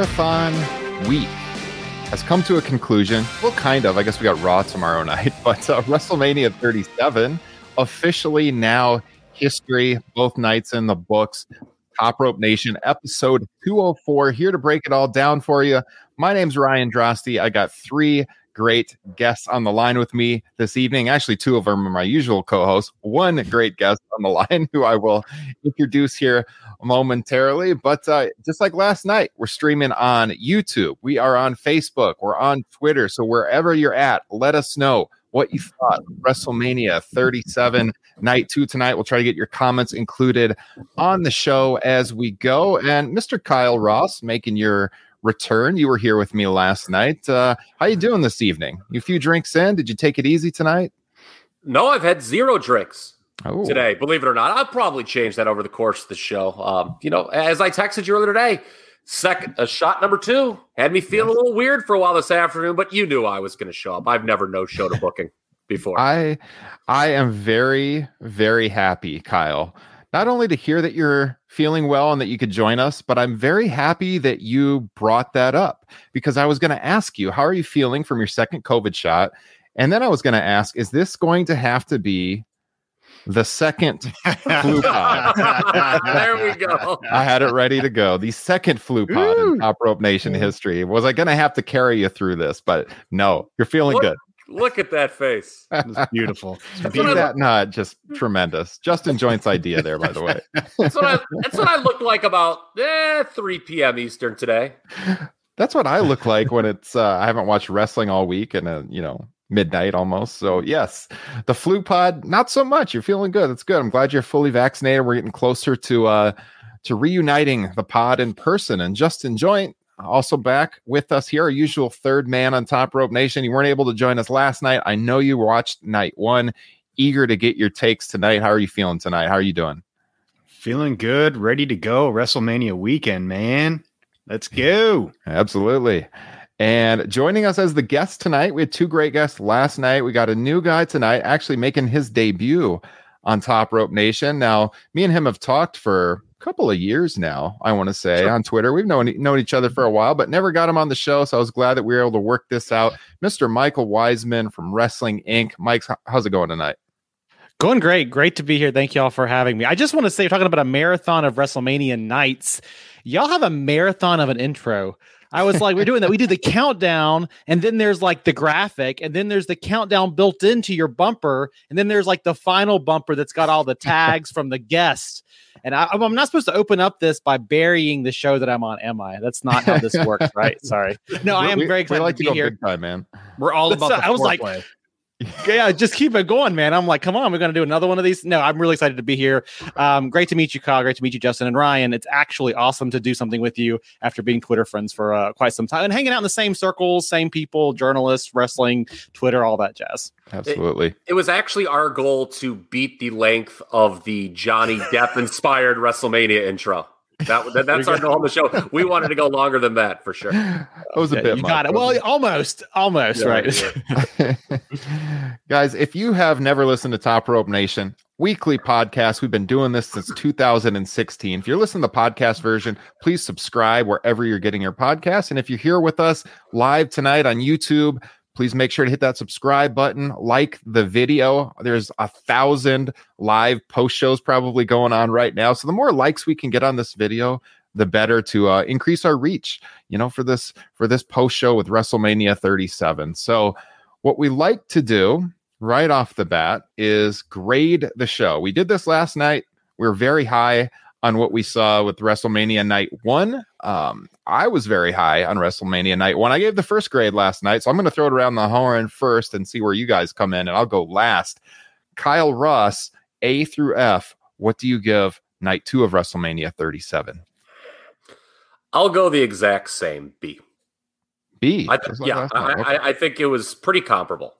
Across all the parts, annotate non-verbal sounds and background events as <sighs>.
Marathon week has come to a conclusion. Well, kind of. I guess we got Raw tomorrow <laughs> night, but uh, WrestleMania 37 officially now history. Both nights in the books. Top Rope Nation episode 204 here to break it all down for you. My name's Ryan Drosty. I got three great guests on the line with me this evening. Actually, two of them are my usual co hosts. One great guest on the <laughs> line who I will introduce here momentarily. But uh, just like last night, we're streaming on YouTube, we are on Facebook, we're on Twitter. So wherever you're at, let us know what you thought WrestleMania 37 night two tonight. We'll try to get your comments included on the show as we go. And Mr. Kyle Ross making your return. You were here with me last night. Uh, how you doing this evening? You a few drinks in? Did you take it easy tonight? No, I've had zero drinks Oh. today. Believe it or not, I'll probably change that over the course of the show. Um, you know, as I texted you earlier today, second a shot number two had me feeling a little weird for a while this afternoon, but you knew I was going to show up. I've never no show to booking before. I I am very very happy, Kyle. Not only to hear that you're feeling well and that you could join us, but I'm very happy that you brought that up because I was going to ask you, how are you feeling from your second COVID shot? And then I was going to ask, is this going to have to be the second flu <laughs> pod? there we go. I had it ready to go. The second flu pod in Top Rope Nation history. Was I going to have to carry you through this? But no, you're feeling Look, good. Look at that face. <laughs> It's beautiful. <laughs> That's Beat what, I, that nut, just tremendous. Justin Joint's idea there, by the way. <laughs> that's, what I, that's what I looked like about eh, 3 p.m. Eastern today. That's what I look like when it's. Uh, I haven't watched wrestling all week, and uh, you know, midnight almost. So yes, the flu pod, not so much. You're feeling good. That's good. I'm glad you're fully vaccinated. We're getting closer to uh to reuniting the pod in person. And Justin Joint also back with us here, our usual third man on Top Rope Nation. You weren't able to join us last night. I know you watched night one. Eager to get your takes tonight. How are you feeling tonight? How are you doing? Feeling good, ready to go. WrestleMania weekend, man. Let's go. Absolutely. And joining us as the guest tonight, we had two great guests last night. We got a new guy tonight, actually making his debut on Top Rope Nation. Now, me and him have talked for couple of years now, I want to say, Sure. on Twitter. We've known, known each other for a while, but never got him on the show. So I was glad that we were able to work this out. Mr. Michael Wiseman from Wrestling Inc. Mike, how's it going tonight? Going great. Great to be here. Thank you all for having me. I just want to say, talking about a marathon of WrestleMania nights, y'all have a marathon of an intro. I was like, we're doing that. We do the countdown, and then there's like the graphic, and then there's the countdown built into your bumper, and then there's like the final bumper that's got all the tags from the guest. And I, I'm not supposed to open up this by burying the show that I'm on, am I? That's not how this works, right? <laughs> Sorry. No, I am We- very we like to to be here. big time, man. We're all about the I was like- foreplay. Yeah, just keep it going, man. I'm like, come on, we're gonna do another one of these. No, I'm really excited to be here. Um, great to meet you, Kyle. Great to meet you, Justin and Ryan. It's actually awesome to do something with you after being Twitter friends for uh, quite some time and hanging out in the same circles, same people, journalists, wrestling, Twitter, all that jazz. Absolutely. It was actually our goal to beat the length of the Johnny Depp inspired <laughs> WrestleMania intro. That, that that's our goal on the show. We wanted to go longer than that for sure. That was a Yeah, bit you much, got it. wasn't Well, almost, almost Yeah, right. <laughs> Guys, if you have never listened to Top Rope Nation, weekly podcast, we've been doing this since 2016. If you're listening to the podcast version, please subscribe wherever you're getting your podcast. And if you're here with us live tonight on YouTube, please make sure to hit that subscribe button, like the video. There's a thousand live post shows probably going on right now. So the more likes we can get on this video, the better to uh, increase our reach. You know, for this for this post show with WrestleMania 37. So, what we like to do right off the bat is grade the show. We did this last night. We are very high on what we saw with WrestleMania Night One. Um, I was very high on WrestleMania Night One. I gave the first grade last night, so I'm going to throw it around the horn first and see where you guys come in, and I'll go last. Kyle Ross, A through F. What do you give Night Two of WrestleMania 37? I'll go the exact same B. B. I, like yeah, I. Okay. I, I think it was pretty comparable.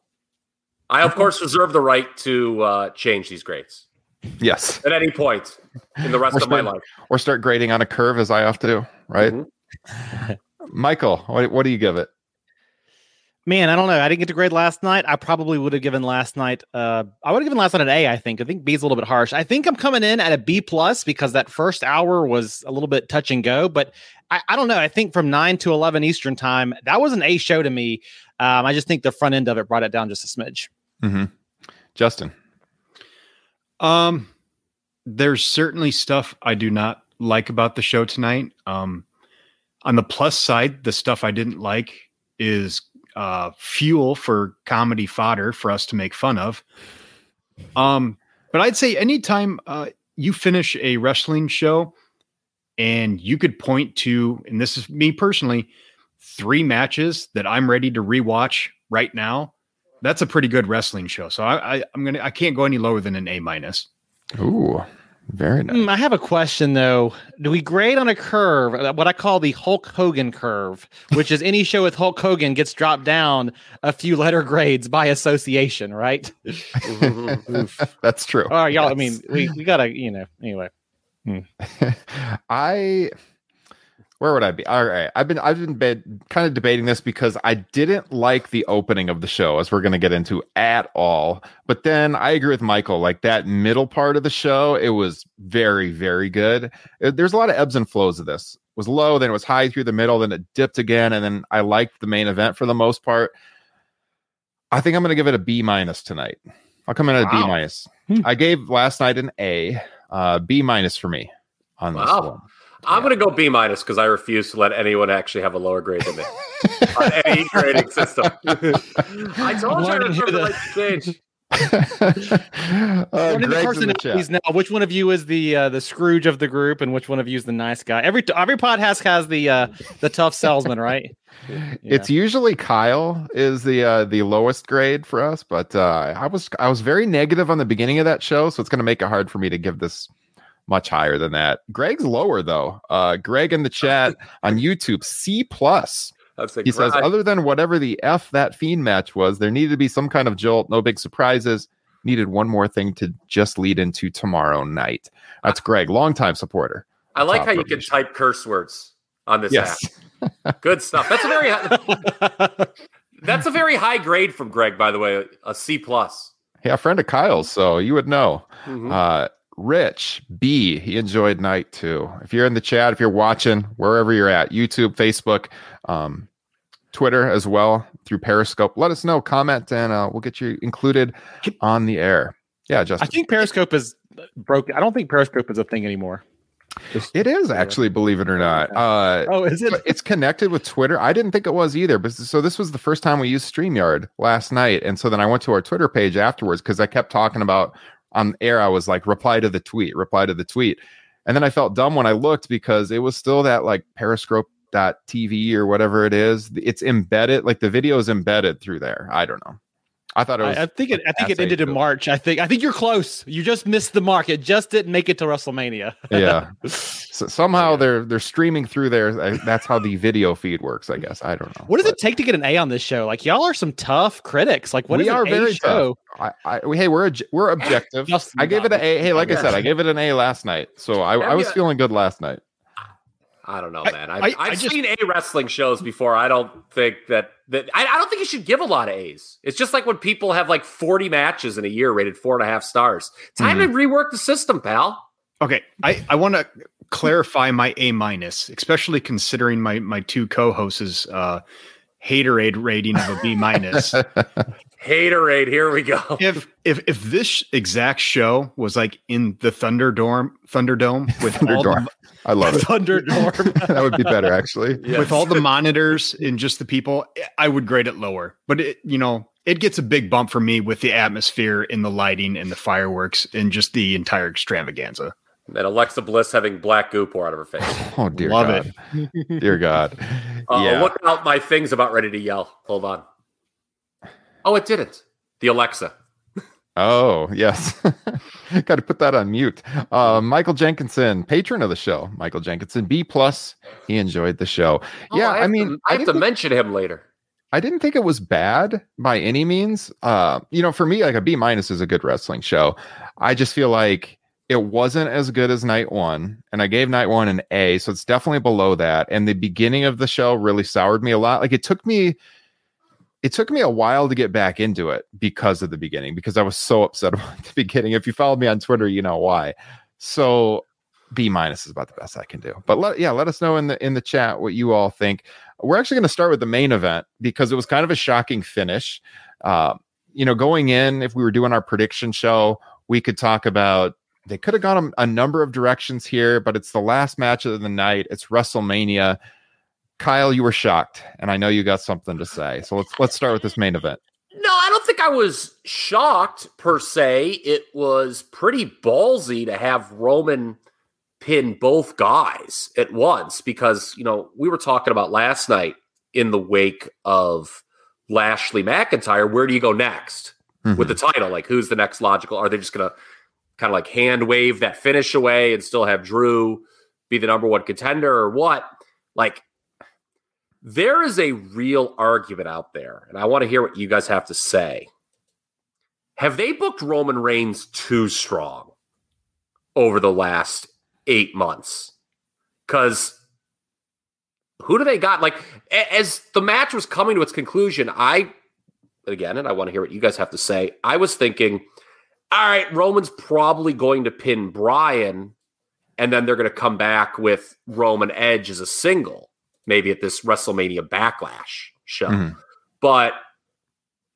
I of course reserve the right to uh, change these grades yes, at any point in the rest Or of my life. or start grading on a curve as I have to do. Right, Mhm. Michael. What, what do you give it? Man, I don't know. I didn't get to grade last night. I probably would have given last night. Uh, I would have given last night an A. I think. I think B's a little bit harsh. I think I'm coming in at a B plus because that first hour was a little bit touch and go. But I, I don't know. I think from nine to eleven Eastern time, that was an A show to me. Um, I just think the front end of it brought it down just a smidge. hmm Justin. Um, there's certainly stuff I do not like about the show tonight. Um, on the plus side, the stuff I didn't like is uh, fuel for comedy fodder for us to make fun of. Um, but I'd say anytime uh, you finish a wrestling show and you could point to, and this is me personally, three matches that I'm ready to rewatch right now. That's a pretty good wrestling show. So I, I I'm gonna I can't go any lower than an A minus. Ooh, very nice. Hmm, I have a question though. Do we grade on a curve, uh, what I call the Hulk Hogan curve, which is any show with Hulk Hogan gets dropped down a few letter grades by association, right? <laughs> That's true. All right, y'all. I mean, we, we gotta, you know, anyway. <laughs> I where would I be? All right, I've been I've been bed, kind of debating this because I didn't like the opening of the show, as we're going to get into at all. But then I agree with Michael. Like that middle part of the show, it was very very good. Uh, There's a lot of ebbs and flows of this. It was low, then it was high through the middle, then it dipped again, and then I liked the main event for the most part. I think I'm going to give it a B minus tonight. I'll come in at a B minus. Hmm. I gave last night an A, uh, B minus for me on this one. I'm going to go B minus because I refuse to let anyone actually have a lower grade than me <laughs> on any grading system. I told you I Learning who reserve the the- right to change. uh, <laughs> What are the Greg's in the personalities now? Which one of you is the uh, the Scrooge of the group, and which one of you is the nice guy? Every every podcast has has the uh, the tough salesman, right? <laughs> It's usually Kyle is the uh, the lowest grade for us, but uh, I was I was very negative on the beginning of that show, so it's going to make it hard for me to give this much higher than that. Greg's lower though. Uh, Greg in the chat <laughs> on YouTube C plus. He says, other than whatever the F that fiend match was, there needed to be some kind of jolt, no big surprises. Needed one more thing to just lead into tomorrow night. That's Greg, longtime supporter. I like how you can type curse words on this Yes. app. Good stuff. That's a very high, <laughs> <laughs> that's a very high grade from Greg, by the way. A C plus. Yeah, a friend of Kyle's, so you would know. Mhm. Uh, Rich B, he enjoyed night too. If you're in the chat, if you're watching, wherever you're at, YouTube, Facebook, um, Twitter as well through Periscope, let us know, comment, and uh, we'll get you included on the air. Yeah, Justin. I think Periscope is broken. I don't think Periscope is a thing anymore. Just- It is actually, believe it or not. Uh, oh, is it? it's connected with Twitter. I didn't think it was either. But so this was the first time we used StreamYard last night. And so then I went to our Twitter page afterwards because I kept talking about on air. I was like, reply to the tweet, reply to the tweet. And then I felt dumb when I looked because it was still that like periscope.tv or whatever it is. It's embedded, like the video is embedded through there. I don't know. I thought it was I, I think it. I think it assay ended in. March. I think. I think you're close. You just missed the mark. It just didn't make it to WrestleMania. yeah. <laughs> So somehow they're they're streaming through there. That's how the video feed works, I guess. I don't know. What does But- it take to get an A on this show? Like y'all are some tough critics. Like what We is an are A very show? I, I, hey, we're we're <gasps> objective. I gave it an A. Hey, like I said, I gave it an A last night, so I, I was feeling good last night. I don't know, man. I've, I- I, I have just- seen A wrestling shows before. I don't think that that I, I don't think you should give a lot of A's. It's just like when people have like 40 matches in a year rated four and a half stars. Time Mm-hmm. to rework the system, pal. Okay, I, I want to clarify my A minus, especially considering my my two co-hosts' uh, haterade rating of a B minus. <laughs> Haterade, here we go. <laughs> If if if this exact show was like in the Thunderdome Thunderdome <laughs> with all Thunderdome. the, I love it. Thunderdome. <laughs> that would be better, actually. with all the monitors and just the people, I would grade it lower. But it, you know, it gets a big bump for me with the atmosphere and the lighting and the fireworks and just the entire extravaganza. and Alexa Bliss having black goo pour out of her face. Oh dear Love God. Dear God. Uh, yeah. Look out, my thing's about ready to yell. Hold on. Oh, it didn't. The Alexa. Oh, yes. <laughs> Got to put that on mute. Uh, Michael Jenkinson, patron of the show. Michael Jenkinson, B plus. He enjoyed the show. Oh, yeah, I, have mean, to, I have to think- mention him later. I didn't think it was bad by any means. Uh, you know, for me, like a B minus is a good wrestling show. I just feel like it wasn't as good as night one, and I gave night one an A, so it's definitely below that. And the beginning of the show really soured me a lot. Like it took me, it took me a while to get back into it because of the beginning, because I was so upset <laughs> about the beginning. If you followed me on Twitter, you know why. So B minus is about the best I can do. But let, yeah, let us know in the in the chat what you all think. We're actually going to start with the main event because it was kind of a shocking finish. Uh, you know, going in, if we were doing our prediction show, we could talk about they could have gone a, a number of directions here, but it's the last match of the night. It's WrestleMania. Kyle, you were shocked, and I know you got something to say. So let's let's start with this main event. No, I don't think I was shocked per se. It was pretty ballsy to have Roman pin both guys at once because, you know, we were talking about last night in the wake of Lashley McIntyre. Where do you go next with the mm-hmm. title? Like, who's the next logical? Are they just going to kind of like hand wave that finish away and still have Drew be the number one contender or what? Like, there is a real argument out there, and I want to hear what you guys have to say. Have they booked Roman Reigns too strong over the last eight months? Because who do they got? Like, as the match was coming to its conclusion, I, again, and I want to hear what you guys have to say, I was thinking, all right, Roman's probably going to pin Bryan, and then they're going to come back with Roman Edge as a single maybe at this WrestleMania Backlash show. Mhm. But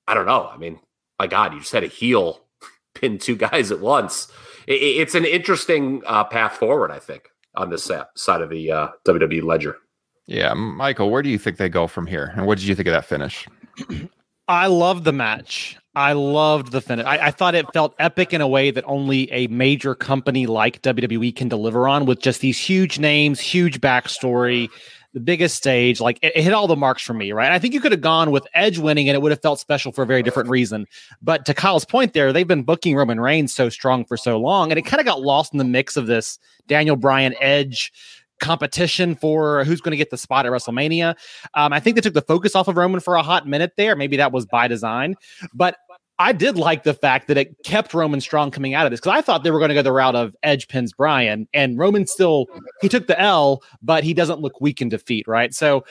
I don't know. I mean, my God, you just had a heel <laughs> pin two guys at once. I- I- it's an interesting uh, path forward, I think, on this side of the uh, WWE ledger. Yeah, Michael, where do you think they go from here? And what did you think of that finish? <clears throat> I loved the match. I loved the finish. I, I thought it felt epic in a way that only a major company like WWE can deliver on with just these huge names, huge backstory, the biggest stage. Like it, it hit all the marks for me, right? I think you could have gone with Edge winning and it would have felt special for a very different reason. But to Kyle's point there, they've been booking Roman Reigns so strong for so long, and it kind of got lost in the mix of this Daniel Bryan Edge competition for who's going to get the spot at WrestleMania. Um, I think they took the focus off of Roman for a hot minute there. Maybe that was by design, but I did like the fact that it kept Roman strong coming out of this because I thought they were going to go the route of Edge pins Bryan, and Roman still he took the L, but he doesn't look weak in defeat, right? So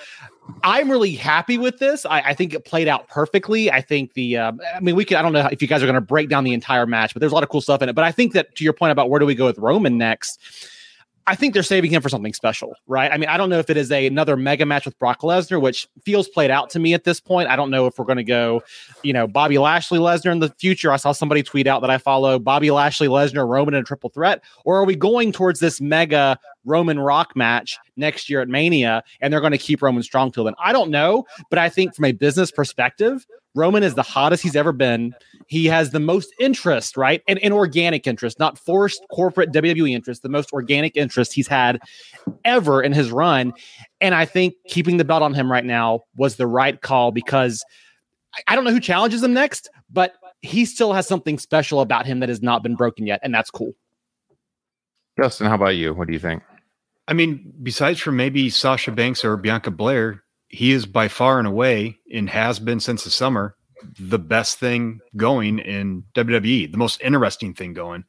I'm really happy with this. I, I think it played out perfectly. I think the, um, I mean, we could, I don't know if you guys are going to break down the entire match, but there's a lot of cool stuff in it. But I think that to your point about where do we go with Roman next, I think they're saving him for something special, right? I mean, I don't know if it is a another mega match with Brock Lesnar, which feels played out to me at this point. I don't know if we're going to go, you know, Bobby Lashley Lesnar in the future. I saw somebody tweet out that I follow Bobby Lashley Lesnar Roman in a triple threat, or are we going towards this mega Roman Rock match next year at Mania, and they're going to keep Roman strong till then? I don't know, but I think from a business perspective, Roman is the hottest he's ever been. He has the most interest, right? And, and organic interest, not forced corporate WWE interest, the most organic interest he's had ever in his run. And I think keeping the belt on him right now was the right call because I, I don't know who challenges him next, but he still has something special about him that has not been broken yet. And that's cool. Justin, how about you? What do you think? I mean, besides from maybe Sasha Banks or Bianca Belair, he is by far and away and has been since the summer the best thing going in WWE, the most interesting thing going.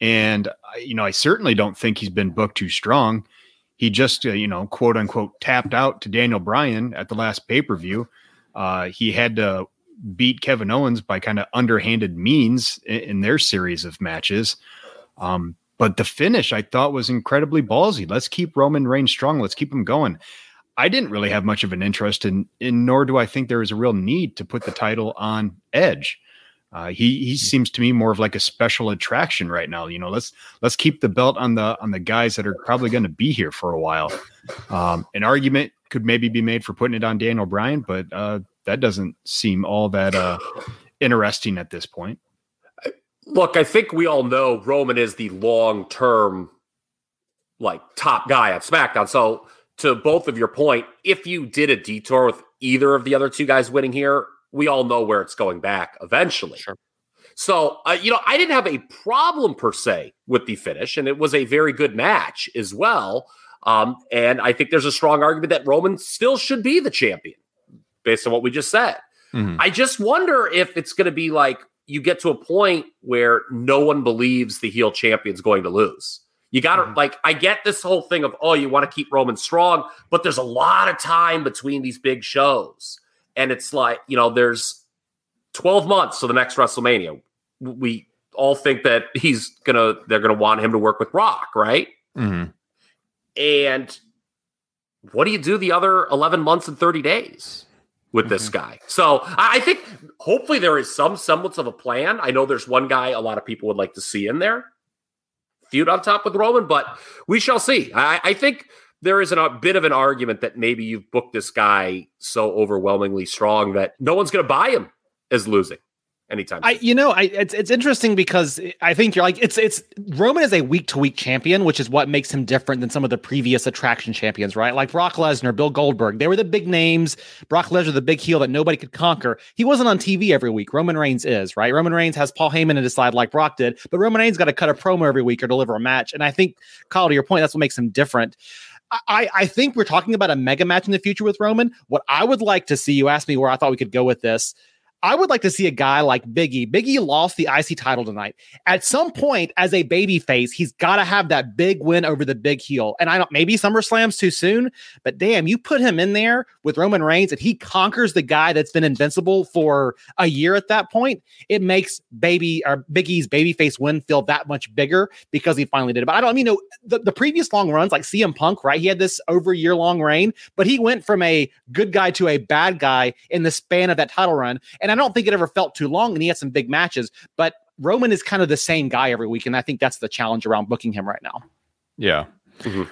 And you know, I certainly don't think he's been booked too strong. He just, uh, you know, quote unquote, tapped out to Daniel Bryan at the last pay per view. Uh, he had to beat Kevin Owens by kind of underhanded means in, in their series of matches. Um, but the finish I thought was incredibly ballsy. Let's keep Roman Reigns strong. Let's keep him going. I didn't really have much of an interest in, in nor do I think there is a real need to put the title on Edge. Uh, he he seems to me more of like a special attraction right now. You know, let's let's keep the belt on the on the guys that are probably going to be here for a while. Um, an argument could maybe be made for putting it on Daniel Bryan, but uh, that doesn't seem all that uh, interesting at this point. Look, I think we all know Roman is the long term, like top guy at SmackDown. So to both of your point, if you did a detour with either of the other two guys winning here, we all know where it's going back eventually. Sure. So, uh, you know, I didn't have a problem per se with the finish, and it was a very good match as well. Um, and I think there's a strong argument that Roman still should be the champion based on what we just said. Mhm. I just wonder if it's going to be like you get to a point where no one believes the heel champion's going to lose. You got to Mhm. like I get this whole thing of oh you want to keep Roman strong, but there's a lot of time between these big shows. And it's like, you know, there's 12 months to the next WrestleMania. We all think that he's going to they're going to want him to work with Rock, right? Mhm. And what do you do the other 11 months and 30 days with this guy? So I think hopefully there is some semblance of a plan. I know there's one guy a lot of people would like to see in there feud on top with Roman, but we shall see. I, I think there is an, a bit of an argument that maybe you've booked this guy so overwhelmingly strong that no one's going to buy him as losing anytime. I, you know, I it's it's interesting because I think you're like it's it's Roman is a week to week champion, which is what makes him different than some of the previous attraction champions, right? Like Brock Lesnar, Bill Goldberg, they were the big names. Brock Lesnar, the big heel that nobody could conquer. He wasn't on TV every week. Roman Reigns is right. Roman Reigns has Paul Heyman to decide like Brock did, but Roman Reigns got to cut a promo every week or deliver a match. And I think, Kyle, to your point, that's what makes him different. I, I think we're talking about a mega match in the future with Roman. What I would like to see, you asked me where I thought we could go with this. I would like to see a guy like Biggie. Biggie lost the IC title tonight. At some point, as a baby face, he's got to have that big win over the big heel. And I don't, maybe SummerSlam's too soon, but damn, you put him in there with Roman Reigns and he conquers the guy that's been invincible for a year at that point. It makes baby or Big E's babyface win feel that much bigger because he finally did it. But I don't, I mean, you know, the, the previous long runs like CM Punk, right? He had this over year long reign, but he went from a good guy to a bad guy in the span of that title run. And I don't think it ever felt too long. And he had some big matches, but Roman is kind of the same guy every week. And I think that's the challenge around booking him right now. Yeah. Mhm.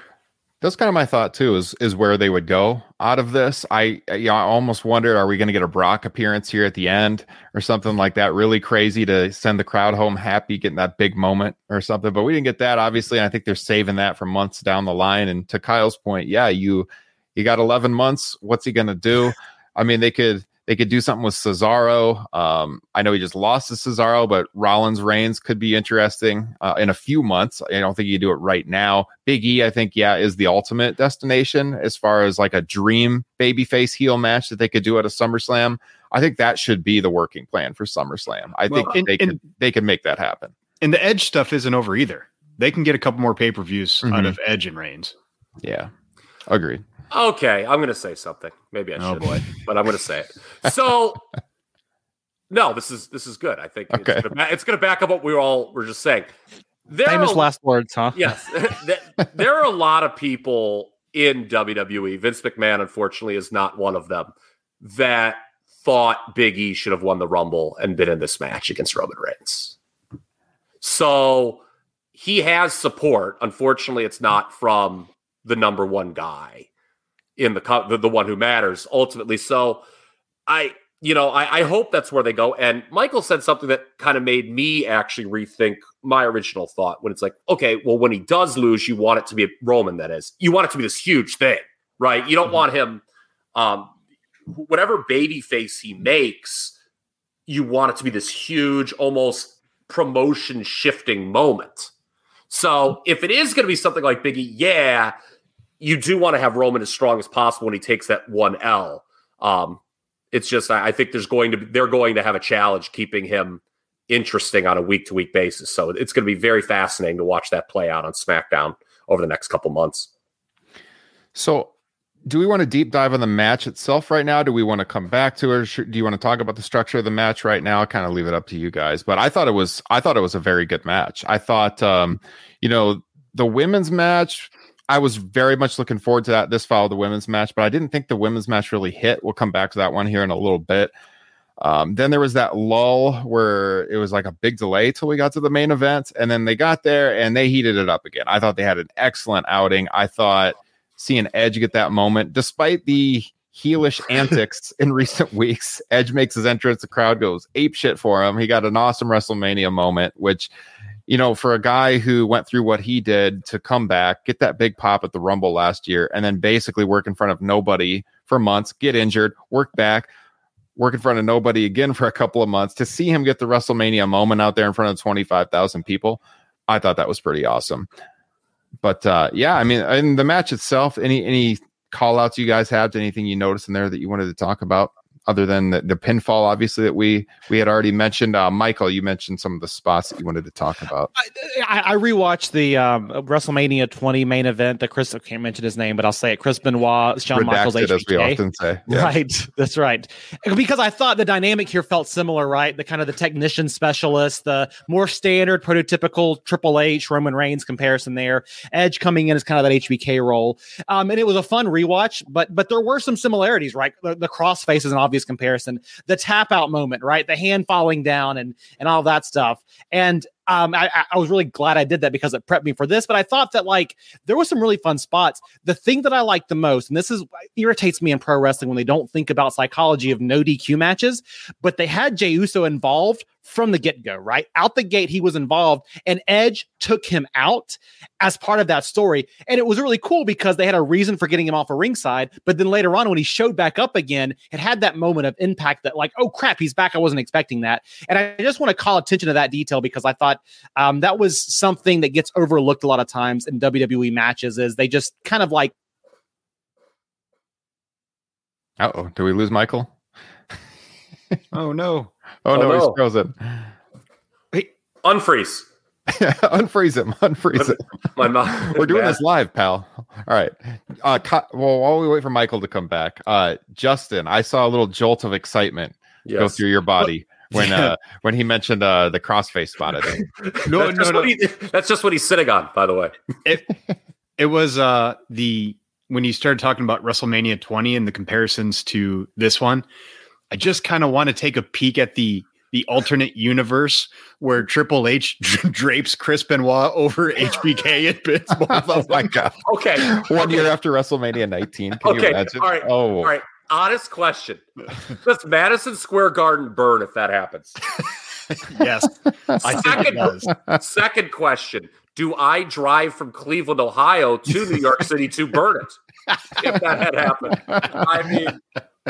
That's kind of my thought too. Is is where they would go out of this? I you know, I almost wondered, are we going to get a Brock appearance here at the end or something like that? Really crazy to send the crowd home happy, getting that big moment or something. But we didn't get that, obviously. And I think they're saving that for months down the line. And to Kyle's point, yeah, you you got 11 months. What's he going to do? I mean, they could they could do something with Cesaro. Um, I know he just lost to Cesaro, but Rollins Reigns could be interesting uh, in a few months. I don't think you do it right now. Big E, I think, yeah, is the ultimate destination as far as like a dream babyface heel match that they could do at a SummerSlam. I think that should be the working plan for SummerSlam. I Well, think and- they could they could make that happen. And the Edge stuff isn't over either. They can get a couple more pay per views out Mhm. of Edge and Reigns. Yeah, agreed. Okay, I'm going to say something. Maybe I Oh, should, boy. but I'm going to say it. So, <laughs> no, this is this is good. I think Okay. it's going it's to back up what we were all were just saying. There Famous are, last words, huh? yes, <laughs> <laughs> there are a lot of people in WWE. Vince McMahon, unfortunately, is not one of them. That thought Big E should have won the Rumble and been in this match against Roman Reigns. So he has support. Unfortunately, it's not from the number one guy in the the, the one who matters ultimately. So I, you know, I, I hope that's where they go. And Michael said something that kind of made me actually rethink my original thought when it's like, okay, well, when he does lose, you want it to be a Roman. That is, you want it to be this huge thing, right? You don't Mhm. want him, um, whatever baby face he makes, you want it to be this huge, almost promotion shifting moment. So if it is going to be something like Biggie, yeah, you do want to have Roman as strong as possible when he takes that one L. Um, it's just I I think there's going to be, they're going to have a challenge keeping him interesting on a week to week basis. So it's going to be very fascinating to watch that play out on SmackDown over the next couple months. So, do we want to deep dive on the match itself right now? Do we want to come back to it? Do you want to talk about the structure of the match right now? Kind of leave it up to you guys. But I thought it was I thought it was a very good match. I thought um, you know, the women's match I was very much looking forward to that. This followed the women's match, but I didn't think the women's match really hit. We'll come back to that one here in a little bit. Um, then there was that lull where it was like a big delay till we got to the main event, and then they got there and they heated it up again. I thought they had an excellent outing. I thought seeing Edge get that moment, despite the heelish <laughs> antics in recent weeks, Edge makes his entrance. The crowd goes ape shit for him. He got an awesome WrestleMania moment, which you know, for a guy who went through what he did to come back, get that big pop at the Rumble last year, and then basically work in front of nobody for months, get injured, work back, work in front of nobody again <laughs> for a couple of months, to see him get the WrestleMania moment out there in front of 25,000 people, I thought that was pretty awesome. But uh, yeah, I mean, in the match itself, any any call outs you guys have to anything you noticed in there that you wanted to talk about? Other than the, the, pinfall, obviously that we we had already mentioned. Uh, Michael, you mentioned some of the spots that you wanted to talk about. I, I rewatched the um, WrestleMania 20 main event. The Chris I can't mention his name, but I'll say it. Chris Benoit, Shawn Redacted, Michaels, HBK. as we often say. <laughs> Yeah. Right, that's right. Because I thought the dynamic here felt similar. Right, the kind of the technician specialist, the more standard, prototypical Triple H Roman Reigns comparison there. Edge coming in as kind of that HBK role, um, and it was a fun rewatch. But but there were some similarities. Right, the, the cross face is an obvious comparison. The tap out moment, right? The hand falling down and and all that stuff. And um, I, I, was really glad I did that because it prepped me for this. But I thought that like there was some really fun spots. The thing that I like the most, and this is irritates me in pro wrestling when they don't think about psychology of no DQ matches, but they had Jey Uso involved from the get go, right? Out the gate, he was involved, and Edge took him out as part of that story. And it was really cool because they had a reason for getting him off a of ringside. But then later on, when he showed back up again, it had that moment of impact that, like, oh crap, he's back. I wasn't expecting that. And I just want to call attention to that detail because I thought um, that was something that gets overlooked a lot of times in WWE matches is they just kind of like. oh, do we lose Michael? Oh no. Oh, oh no, no, he's frozen. Hey, unfreeze. <laughs> unfreeze him. Unfreeze him. <laughs> My mom. <laughs> We're doing this live, pal. All right. Uh, well, while we wait for Michael to come back, uh, Justin, I saw a little jolt of excitement yes. go through your body when yeah. uh, when he mentioned uh, the crossface spot. I think. no, that's no, no. He, that's just what he's sitting on, by the way. It it was uh, the when you started talking about WrestleMania 20 and the comparisons to this one. I just kind of want to take a peek at the the alternate universe where <laughs> Triple H <laughs> drapes Chris Benoit over HBK and bits Oh my god! Okay, one year after WrestleMania 19. Can okay. you imagine? All right. Oh, all right. Honest question: <laughs> Does Madison Square Garden burn if that happens? yes, I think it does. Second question: Do I drive from Cleveland, Ohio, to New York City to burn it? <laughs> If that had happened, I mean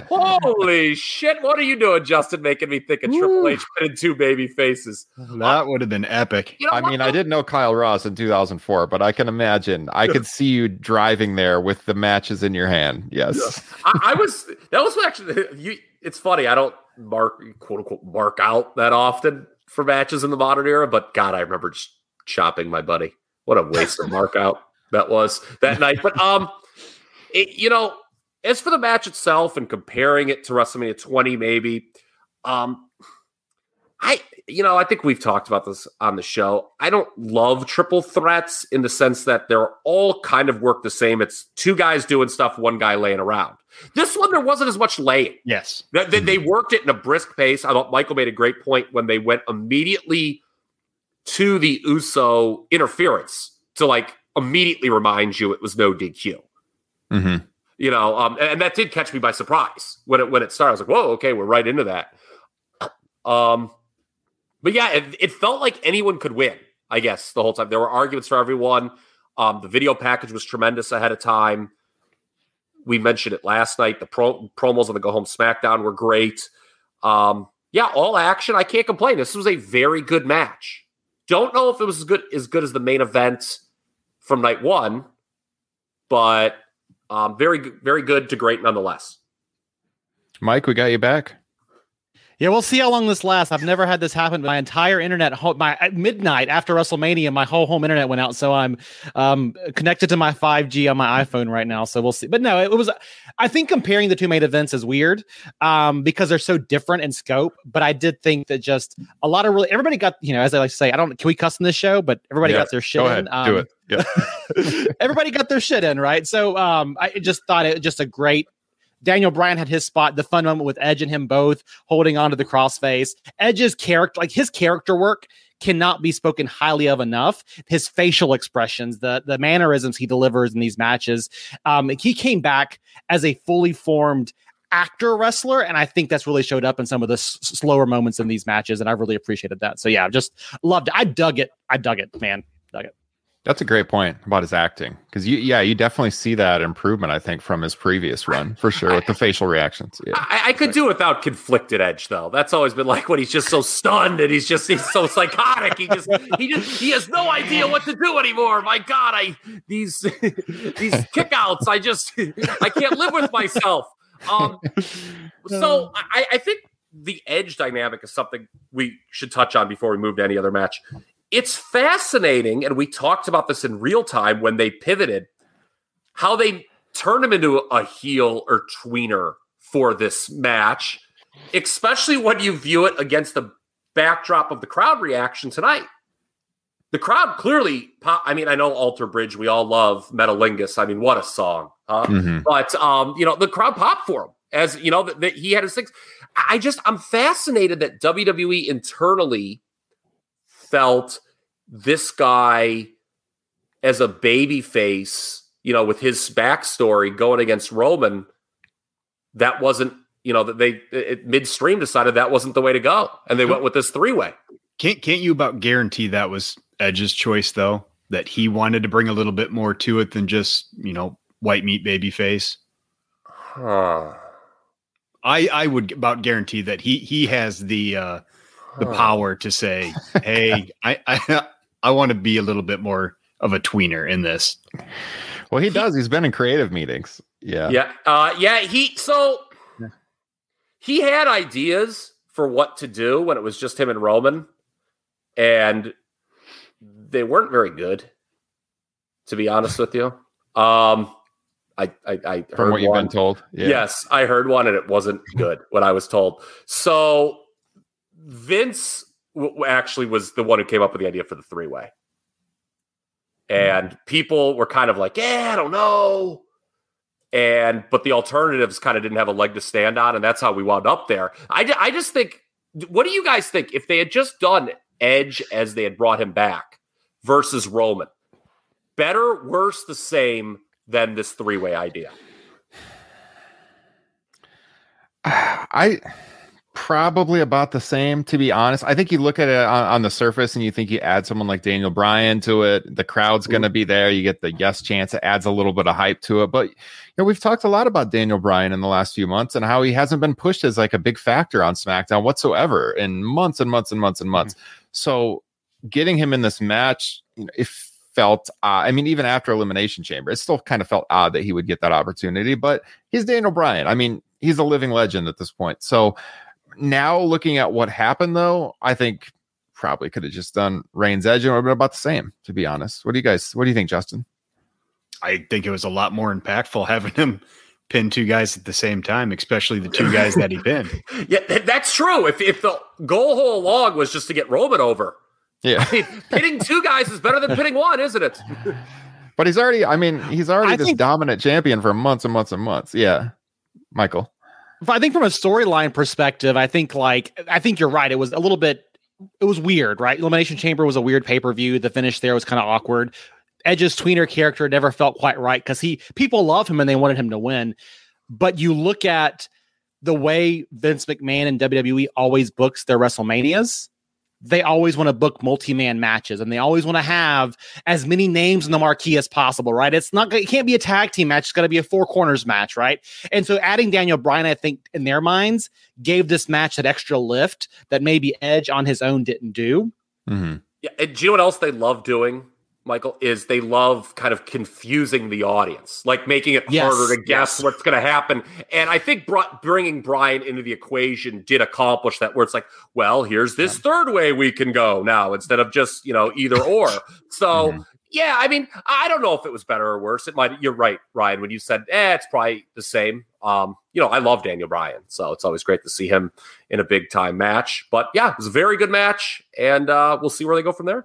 Holy shit! What are you doing, Justin? Making me think of Triple H putting two baby faces. That would have been epic. You know I what? mean, I didn't know Kyle Ross in 2004, but I can imagine. I could see you driving there with the matches in your hand. Yes, yeah. I, I, was. That was actually. You. It's funny. I don't mark quote unquote mark out that often for matches in the modern era, but God, I remember just chopping my buddy. What a waste of mark out that was that night. But um, it, you know as for the match itself and comparing it to WrestleMania 20, maybe, um, I, you know, I think we've talked about this on the show. I don't love triple threats in the sense that they're all kind of work the same. It's two guys doing stuff, one guy laying around. This one, there wasn't as much laying. Yes. They, they, they worked it in a brisk pace. I thought Michael made a great point when they went immediately to the Uso interference to like immediately remind you it was no DQ. Mm-hmm you know, um, and, that did catch me by surprise when it when it started. I was like, "Whoa, okay, we're right into that." <coughs> Um, but yeah, it, it, felt like anyone could win. I guess the whole time there were arguments for everyone. Um, the video package was tremendous ahead of time. We mentioned it last night. The pro- promos on the Go Home SmackDown were great. Um, yeah, all action. I can't complain. This was a very good match. Don't know if it was as good as good as the main event from night one, but um, very, very good to great nonetheless. Mike, we got you back. Yeah, we'll see how long this lasts. I've never had this happen. My entire internet, my at midnight after WrestleMania, my whole home internet went out. So I'm um, connected to my 5G on my iPhone right now. So we'll see. But no, it, was. I think comparing the two main events is weird um, because they're so different in scope. But I did think that just a lot of really everybody got you know as I like to say, I don't can we cuss in this show, but everybody Yeah, got their shit. Go in. ahead, Um, do it. Yeah. <laughs> everybody got their shit in, right? So um, I just thought it just a great. Daniel Bryan had his spot, the fun moment with Edge and him both holding on to the crossface. Edge's character, like his character work, cannot be spoken highly of enough. His facial expressions, the the mannerisms he delivers in these matches. Um, he came back as a fully formed actor wrestler, and I think that's really showed up in some of the s- slower moments in these matches, and I really appreciated that. So yeah, just loved it. I dug it. I dug it, man. Dug it. That's a great point about his acting because you, yeah, you definitely see that improvement. I think from his previous run for sure with the facial reactions. Yeah, I, I could do without conflicted edge though. That's always been like when he's just so stunned and he's just he's so psychotic. He just he just he has no idea what to do anymore. My God, I these <laughs> these kickouts. I just I can't live with myself. Um, so I, I think the edge dynamic is something we should touch on before we move to any other match. It's fascinating, and we talked about this in real time when they pivoted, how they turned him into a heel or tweener for this match, especially when you view it against the backdrop of the crowd reaction tonight. The crowd clearly, pop- I mean, I know Alter Bridge, we all love Metalingus. I mean, what a song, huh? Mhm. But um, you know, the crowd popped for him as you know that, he had his six. I just I'm fascinated that WWE internally felt this guy as a baby face, you know, with his backstory going against Roman, that wasn't, you know, that they it, midstream decided that wasn't the way to go, and they went with this three way. Can't can't you about guarantee that was Edge's choice though? That he wanted to bring a little bit more to it than just you know white meat baby face. Huh. I I would about guarantee that he he has the uh the power to say, hey, <laughs> I I I want to be a little bit more of a tweener in this. well, he does. He's been in creative meetings. Yeah, Yeah, uh, yeah. He so he had ideas for what to do when it was just him and Roman, and they weren't very good. To be honest with you, um, I I, I from heard what you've been told. Yeah. Yes, I heard one, and it wasn't good. what I was told. So Vince w- actually was the one who came up with the idea for the three way, and hmm. people were kind of like, "Yeah, I don't know." And but the alternatives kind of didn't have a leg to stand on, and that's how we wound up there. I, I just think, what do you guys think if they had just done Edge as they had brought him back versus Roman? Better, worse, the same than this three way idea. <sighs> I probably about the same to be honest. I think you look at it on, on the surface and you think you add someone like Daniel Bryan to it. The crowd's going to be there. You get the yes chance. It adds a little bit of hype to it. But you know, we've talked a lot about Daniel Bryan in the last few months and how he hasn't been pushed as like a big factor on SmackDown whatsoever in months and months and months and months. So getting him in this match, you know, it felt uh, I mean, even after Elimination Chamber, it still kind of felt odd that he would get that opportunity. But he's Daniel Bryan. I mean, he's a living legend at this point. So now looking at what happened, though, I think probably could have just done Reigns Edge and would have been about the same. To be honest, what do you guys? What do you think, Justin? I think it was a lot more impactful <laughs> having him pin two guys at the same time, especially the two guys that he pinned. <laughs> Yeah, that's true. If if the goal all log was just to get Roman over, Yeah, I mean, pitting two guys is better than pinning one, isn't it? but he's already. I mean, he's already I this think- dominant champion for months and months and months. Yeah, Michael. I think from a storyline perspective, I think like I think you're right. It was a little bit it was weird, right? Elimination Chamber was a weird pay-per-view. The finish there was kind of awkward. Edge's tweener character never felt quite right because he people love him and they wanted him to win. But you look at the way Vince McMahon and WWE always books their WrestleManias, they always want to book multi-man matches and they always want to have as many names in the marquee as possible, right? It's not it can't be a tag team match, it's got to be a four corners match, right? And so adding Daniel Bryan, I think, in their minds, gave this match that extra lift that maybe Edge on his own didn't do. Mm-hmm. Yeah, and do you know what else they love doing Michael, is they love kind of confusing the audience, like making it Yes, harder to guess yes. what's going to happen. And I think br- bringing Bryan into the equation did accomplish that, where it's like, well, here's this third way we can go now instead of just you know either or. <laughs> So. Mhm. Yeah, I mean, I don't know if it was better or worse. It might. You're right, Ryan, when you said, "Eh, it's probably the same." Um, you know, I love Daniel Bryan, so it's always great to see him in a big time match. But yeah, it was a very good match, and uh, we'll see where they go from there.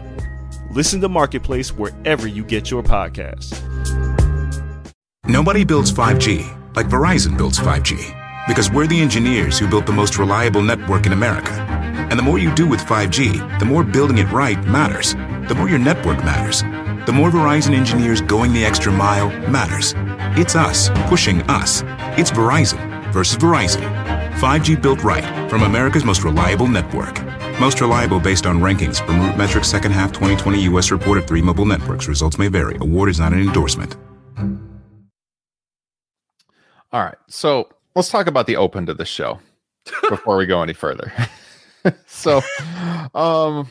Listen to Marketplace wherever you get your podcasts. Nobody builds 5G like Verizon builds 5G because we're the engineers who built the most reliable network in America. And the more you do with 5G, the more building it right matters. The more your network matters. The more Verizon engineers going the extra mile matters. It's us pushing us. It's Verizon versus Verizon. 5G built right from America's most reliable network. Most reliable based on rankings from Root Metrics second half 2020 U.S. report of three mobile networks. Results may vary. Award is not an endorsement. All right. So let's talk about the open to the show before we go any further. <laughs> so, um,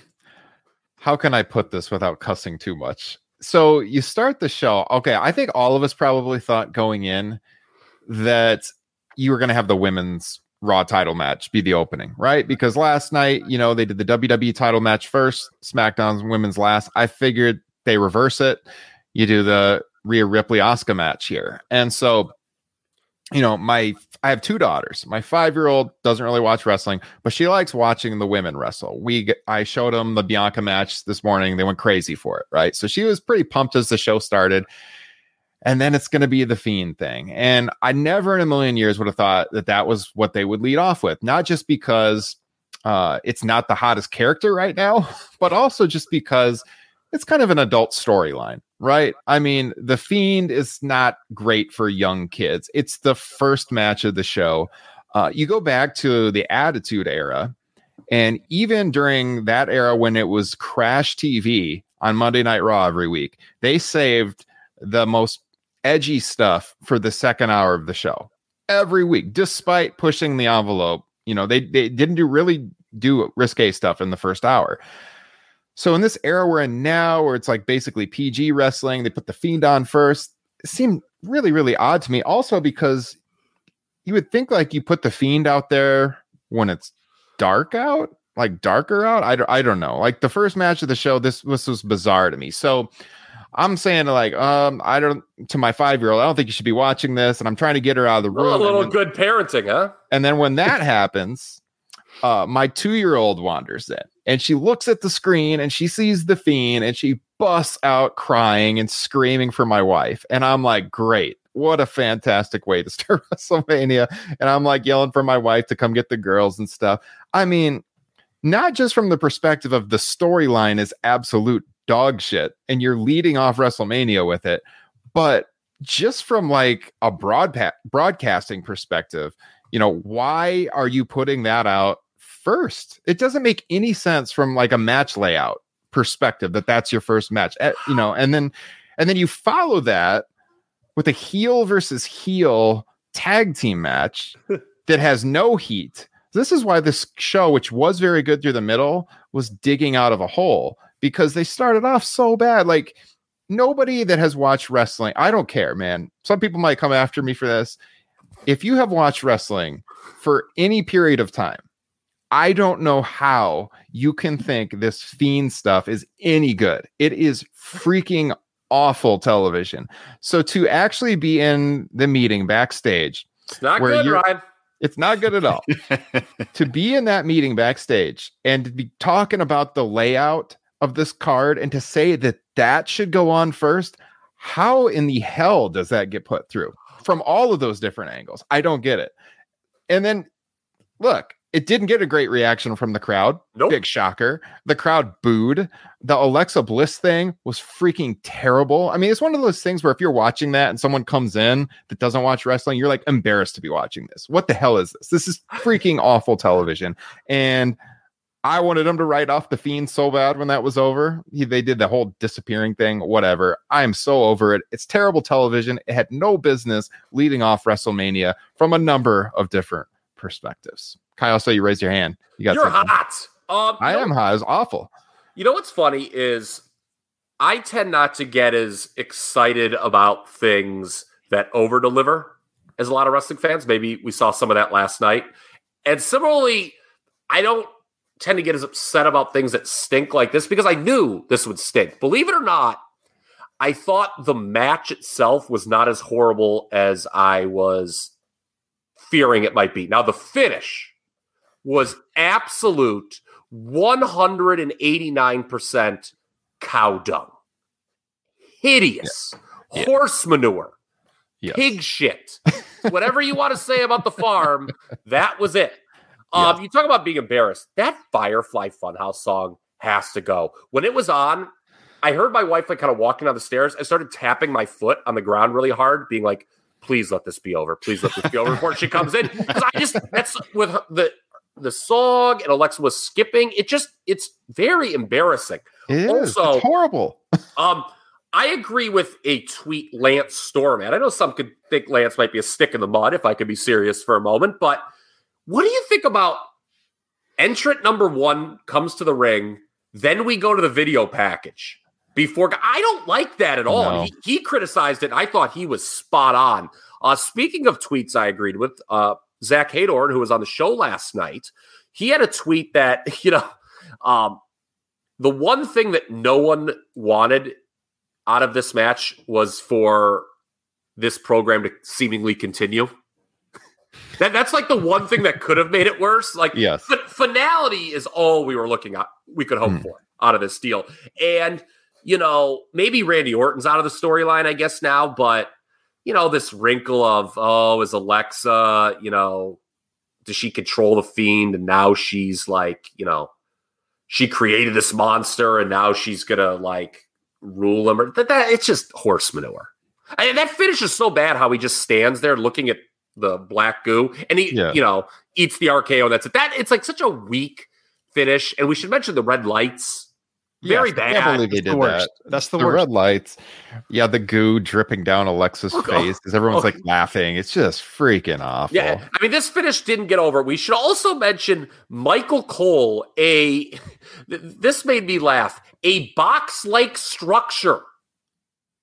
how can I put this without cussing too much? So you start the show. Okay, I think all of us probably thought going in that you were going to have the women's Raw title match be the opening, right? Because last night, you know, they did the WWE title match first, SmackDown's women's last. I figured they reverse it. You do the Rhea Ripley Asuka match here. And so, you know, my I have two daughters. My five year old doesn't really watch wrestling, but she likes watching the women wrestle. We I showed them the Bianca match this morning. They went crazy for it, right? So she was pretty pumped as the show started. And then it's going to be the fiend thing. And I never in a million years would have thought that that was what they would lead off with. Not just because uh, it's not the hottest character right now, <laughs> but also just because it's kind of an adult storyline, right? I mean, The Fiend is not great for young kids. It's the first match of the show. Uh, you go back to the Attitude Era, and even during that era when it was Crash TV on Monday Night Raw every week, they saved the most edgy stuff for the second hour of the show every week, despite pushing the envelope. You know, they, they didn't do really do risque stuff in the first hour. So in this era we're in now, where it's like basically PG wrestling, they put the fiend on first. It seemed really, really odd to me. Also because you would think like you put the fiend out there when it's dark out, like darker out. I don't, I don't know. Like the first match of the show, this, this was bizarre to me. So I'm saying like, um, I don't to my five year old, I don't think you should be watching this, and I'm trying to get her out of the room. a little then- good parenting, huh? and then when that <laughs> happens, uh, my two year old wanders in and she looks at the screen and she sees the fiend and she busts out crying and screaming for my wife. And I'm like, great. What a fantastic way to <laughs> start WrestleMania. And I'm like yelling for my wife to come get the girls and stuff. I mean, not just from the perspective of the storyline is absolute dog shit and you're leading off WrestleMania with it, but just from like a broadpa- broadcasting perspective, you know, why are you putting that out first? It doesn't make any sense from like a match layout perspective that that's your first match, Eh, you know, and then and then you follow that with a heel versus heel tag team match <laughs> that has no heat. This is why this show, which was very good through the middle, was digging out of a hole because they started off so bad. Like nobody that has watched wrestling, I don't care, man. Some people might come after me for this. If you have watched wrestling for any period of time, I don't know how you can think this fiend stuff is any good. It is freaking awful television. So to actually be in the meeting backstage, It's not good, Ryan. it's not good at all. <laughs> to be in that meeting backstage and to be talking about the layout of this card and to say that that should go on first, how in the hell does that get put through from all of those different angles? I don't get it. And then look, it didn't get a great reaction from the crowd. Nope. Big shocker. The crowd booed. The Alexa Bliss thing was freaking terrible. I mean, it's one of those things where if you're watching that and someone comes in that doesn't watch wrestling, you're like embarrassed to be watching this. What the hell is this? This is freaking awful television. And I wanted him to write off the fiend so bad when that was over. He, they did the whole disappearing thing, whatever. I am so over it. It's terrible television. It had no business leading off WrestleMania from a number of different perspectives. Kyle, so you raised your hand. You got You're something. hot. Um, I know- am hot. It's awful. You know what's funny is I tend not to get as excited about things that over deliver as a lot of wrestling fans. Maybe we saw some of that last night. And similarly, I don't tend to get as upset about things that stink like this because I knew this would stink. Believe it or not, I thought the match itself was not as horrible as I was fearing it might be. Now, the finish was absolute 189% cow dung. Hideous. Yeah. Horse manure. Yes. Pig shit. <laughs> Whatever you want to say about the farm, that was it. Um, You talk about being embarrassed. That Firefly Funhouse song has to go. When it was on, I heard my wife like kind of walking down the stairs. I started tapping my foot on the ground really hard, being like, "Please let this be over. Please let this be over." Before she comes in, <laughs> because I just that's with her, the the song and Alexa was skipping. It just it's very embarrassing. It. Also- it's horrible. <laughs> Um, I agree with a tweet Lance Storm at. I know some could think Lance might be a stick in the mud if I could be serious for a moment, but what do you think about entrant number one comes to the ring, then we go to the video package before I don't like that at all. No. He, he criticized it. I thought he was spot on. Uh, speaking of tweets, I agreed with uh, Zach Heydorn, who was on the show last night. He had a tweet that <laughs> you know, um, the one thing that no one wanted out of this match was for this program to seemingly continue. That that's like the one thing that could have made it worse. Like Yes. but finality is all we were looking at. We could hope Hmm. for out of this deal. And you know, maybe Randy Orton's out of the storyline, I guess now. But you know, this wrinkle of oh, is Alexa? You know, does she control the fiend? And now she's like, you know, she created this monster, and now she's gonna like rule him. Or that, that it's just horse manure. And that finish is so bad. How he just stands there looking at the black goo, and he, Yeah. you know, eats the RKO. And that's it. That it's like such a weak finish. And we should mention the red lights. Very Yes, bad. I can't believe they It's the did that. That's the, The worst. red lights. Yeah, the goo dripping down Alexa's Look, face oh, because everyone's oh. like laughing. It's just freaking awful. Yeah, I mean, this finish didn't get over. We should also mention Michael Cole. A <laughs> this made me laugh. A box-like structure.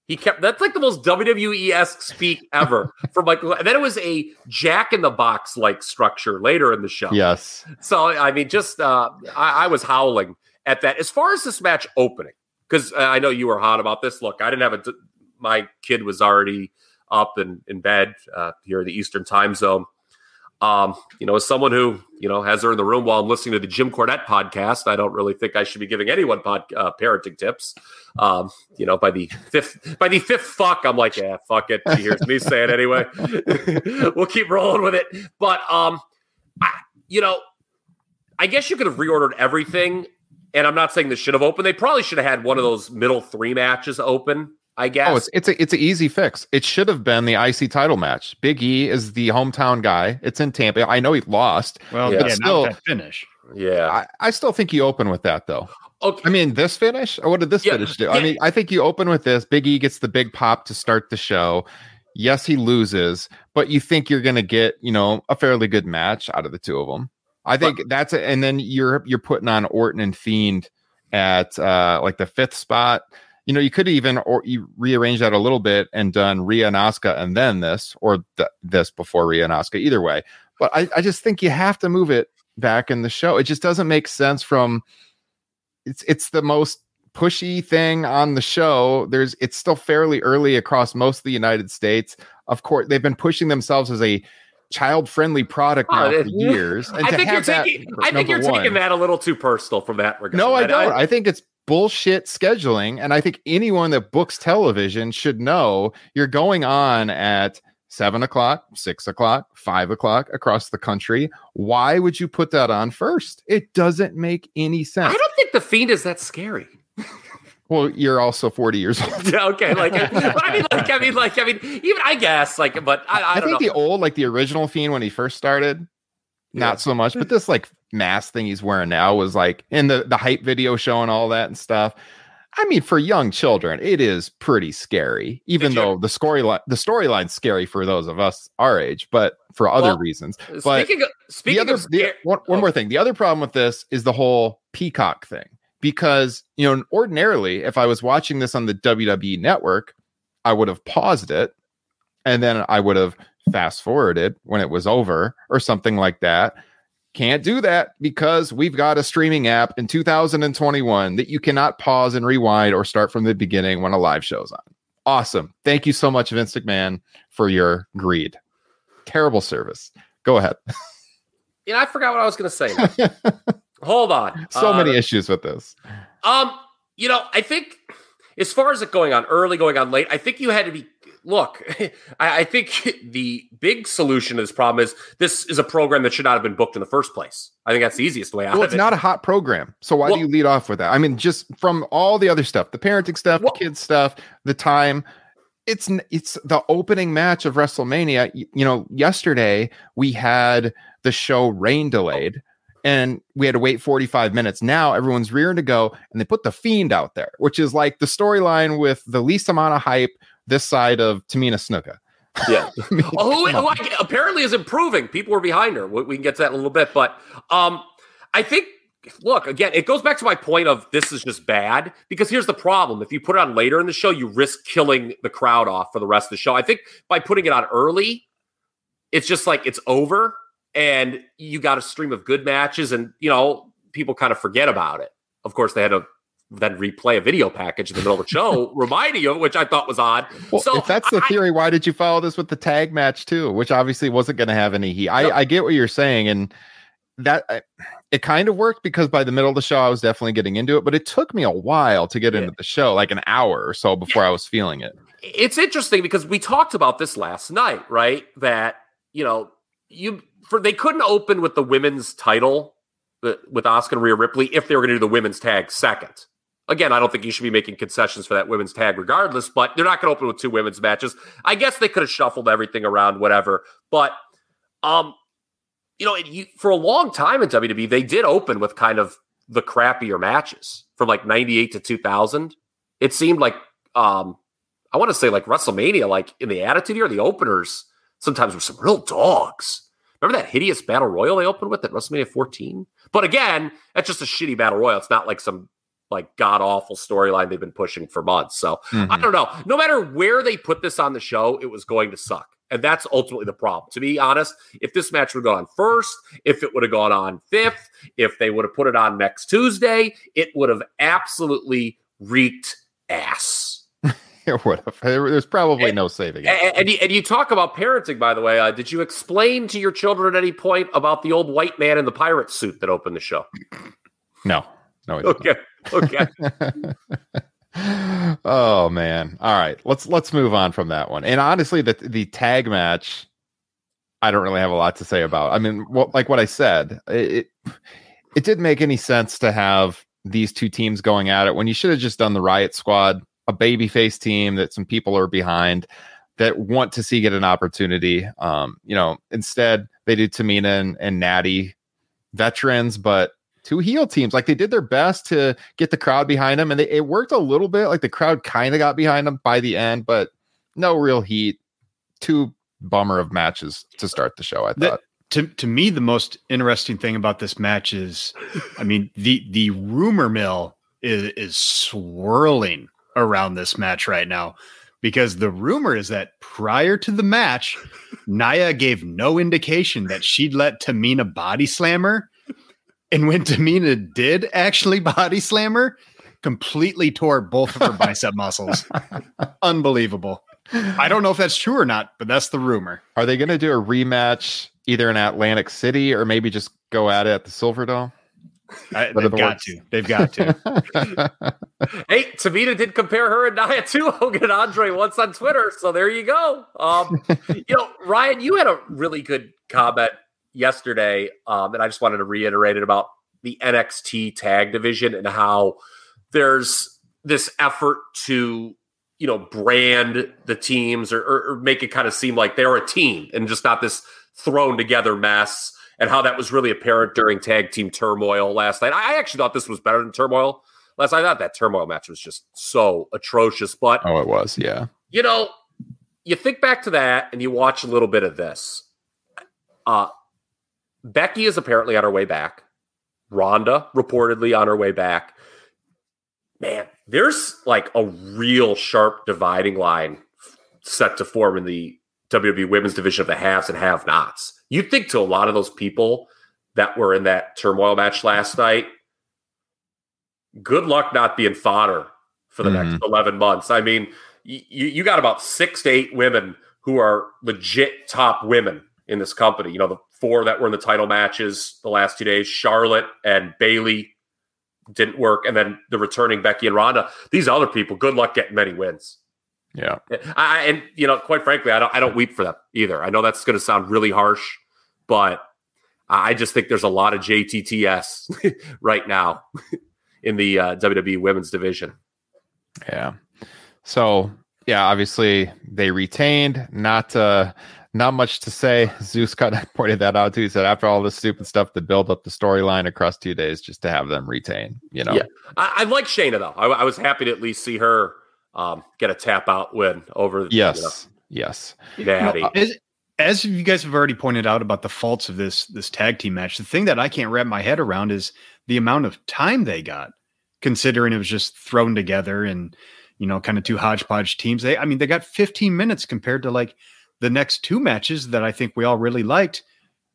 He kept that's like the most WWE esque speak ever for Michael. And then it was a Jack in the Box like structure later in the show. Yes. So I mean, just uh, I, I was howling at that. As far as this match opening, because uh, I know you were hot about this. Look, I didn't have a. My kid was already up and in bed uh, here in the Eastern Time Zone. Um, you know, as someone who you know has her in the room while I'm listening to the Jim Cornette podcast, I don't really think I should be giving anyone pod, uh, parenting tips. Um, you know, by the fifth by the fifth fuck, I'm like, yeah, fuck it. She hears me <laughs> say it anyway. <laughs> we'll keep rolling with it. But um, I, you know, I guess you could have reordered everything. And I'm not saying this should have opened. They probably should have had one of those middle three matches open. I guess. Oh, it's it's a it's an easy fix. It should have been the IC title match. Big E is the hometown guy. It's in Tampa. I know he lost. Well, Yeah. yeah, Still- not that finish. yeah. I, I still think you open with that though. Okay. I mean, this finish or what did this Yeah, finish do? yeah. I mean, I think you open with this. Big E gets the big pop to start the show. Yes, he loses, but you think you're going to get, you know, a fairly good match out of the two of them. I think that's it. And then you're you're putting on Orton and Fiend at uh like the fifth spot. You know, you could even or you rearrange that a little bit and done Rhea and Asuka and then this or th- this before Rhea and Asuka. Either way, but I, I just think you have to move it back in the show. It just doesn't make sense from it's it's the most pushy thing on the show. There's it's still fairly early across most of the United States. Of course, they've been pushing themselves as a child-friendly product oh, now Oh, for years. And I to think you're have that taking. I think you're taking that a little too personal from that regard. No, I don't. I, think it's bullshit scheduling, and I think anyone that books television should know you're going on at seven o'clock, six o'clock, five o'clock across the country. Why would you put that on first? It doesn't make any sense. I don't think the fiend is that scary. <laughs> Well, you're also 40 years old. Yeah, okay, like I mean, like I mean, like I mean, even I guess, like, but I, I, I, don't think know. the old, like the original Fiend when he first started, not Yeah. so much. But this like mask thing he's wearing now was like in the the hype video showing all that and stuff. I mean, for young children, it is pretty scary, even Did you- though the storyline the storyline's scary for those of us our age, but for other Well, reasons. Uh, but speaking of speaking other of the, one, one oh. more thing. The other problem with this is the whole peacock thing. Because you know, ordinarily, if I was watching this on the WWE network, I would have paused it and then I would have fast forwarded when it was over or something like that. Can't do that because we've got a streaming app in 2021 that you cannot pause and rewind or start from the beginning when a live show's on. Awesome. Thank you so much, Vince McMahon, for your greed. Terrible service. Go ahead. <laughs> you know, I forgot what I was going to say. <laughs> Hold on. so Uh, many issues with this. Um, you know, I think as far as it going on early, going on late, I think you had to be. Look, <laughs> I, I think <laughs> the big solution to this problem is this is a program that should not have been booked in the first place. I think that's the easiest way out Well, it's it. not a hot program. So why Well- do you lead off with that? I mean, just from all the other stuff, the parenting stuff, Well- the kids stuff, the time. It's it's the opening match of WrestleMania. You know, yesterday we had the show rain delayed and we had to wait 45 minutes. Now everyone's rearing to go and they put the fiend out there, which is like the storyline with the least amount of hype this side of Tamina Snuka. Yeah. <laughs> I mean, Oh, who, who. Apparently is improving. People were behind her. We, we can get to that in a little bit, but um, I think. Look again. It goes back to my point of this is just bad because here's the problem: if you put it on later in the show, you risk killing the crowd off for the rest of the show. I think by putting it on early, it's just like it's over, and you got a stream of good matches, and you know people kind of forget about it. Of course, they had to then replay a video package in the middle of the show, <laughs> reminding you, of which I thought was odd. Well, so if that's the I- theory, why did you follow this with the tag match too? Which obviously wasn't going to have any heat. I, I get what you're saying, and that I- it kind of worked because by the middle of the show, I was definitely getting into it. But it took me a while to get Yeah. into the show, like an hour or so before I was feeling it. it's interesting because we talked about this last night, right? That you know, you for they couldn't open with the women's title with Asuka and Rhea Ripley if they were going to do the women's tag second. Again, I don't think you should be making concessions for that women's tag regardless, but they're not going to open with two women's matches. I guess they could have shuffled everything around, whatever. But um, you know, you, for a long time in WWE, they did open with kind of the crappier matches from like 98 to 2000. It seemed like um I want to say like WrestleMania, like in the Attitude Era, the openers sometimes were some real dogs. Remember that hideous battle royal they opened with at WrestleMania 14? But again, that's just a shitty battle royal. It's not like some like god awful storyline they've been pushing for months. So Mhm. I don't know. No matter where they put this on the show, it was going to suck. And that's ultimately the problem. To be honest, if this match would have gone first, if it would have gone on fifth, if they would have put it on next Tuesday, it would have absolutely reeked ass. <laughs> It would have. There's probably And- no saving it. And, and, you, and you talk about parenting, by the way. Uh, did you explain to your children at any point about the old white man in the pirate suit that opened the show? No, no. it didn't. <laughs> Okay, oh man. All right. Let's let's move on from that one. And honestly, the the tag match, I don't really have a lot to say about. I mean, what like what I said, it it, it didn't make any sense to have these two teams going at it when you should have just done the Riot Squad, a babyface team that some people are behind that want to see get an opportunity. Um, you know, instead they did Tamina and, and Natty veterans, but two heel teams. Like they did their best to get the crowd behind them, and they, it worked a little bit. Like the crowd kind of got behind them by the end, but no real heat. Two bummer of matches to start the show. I thought. to to me the most interesting thing about this match is i mean the the rumor mill is is swirling around this match right now because the rumor is that prior to the match Nia gave no indication that she'd let Tamina body slam her and when Tamina did actually body slam her completely tore both of her <laughs> bicep muscles unbelievable i don't know if that's true or not but that's the rumor Are they going to do a rematch either in Atlantic City or maybe just go at it at the Silverdome? I, they've the got words? to. They've got to. <laughs> Hey, Tamina did compare her and Nia to <laughs> Hogan and Andre once on Twitter, so there you go. Um, you know, Ryan, you had a really good comment yesterday, um, and I just wanted to reiterate it about the NXT tag division and how there's this effort to you know brand the teams or, or, or make it kind of seem like they're a team and just not this thrown together mess and how that was really apparent during tag team turmoil last night i actually thought this was better than turmoil last night i thought that turmoil match was just so atrocious but oh, it was. Yeah. you know, you think back to that and you watch a little bit of this. Uh, Becky is apparently on her way back. Ronda reportedly on her way back. Man, there's like a real sharp dividing line set to form in the WWE women's division of the haves and have nots. You think to a lot of those people that were in that turmoil match last night, good luck not being fodder for the next mm-hmm. 11 months. I mean, you, you got about six to eight women who are legit top women in this company. You know, the four that were in the title matches the last two days Charlotte and Bayley didn't work. And then the returning Becky and Ronda. These other people, good luck getting many wins. Yeah. I, and, you know, quite frankly, I don't, I don't weep for them either. I know that's going to sound really harsh, but I just think there's a lot of JTTS <laughs> right now <laughs> in the uh, WWE women's division. Yeah. So yeah, obviously they retained. Not uh not much to say. Zeus kind of <laughs> pointed that out too. He said after all this stupid stuff to build up the storyline across two days, just to have them retain. You know. Yeah. I, I like Shayna though. I, I was happy to at least see her um, get a tap out win over. Yes. Yes. You know, Natty. As, as you guys have already pointed out about the faults of this this tag team match, the thing that I can't wrap my head around is the amount of time they got, considering it was just thrown together and you know kind of two hodgepodge teams. They, I mean, they got 15 minutes compared to like the next two matches that I think we all really liked.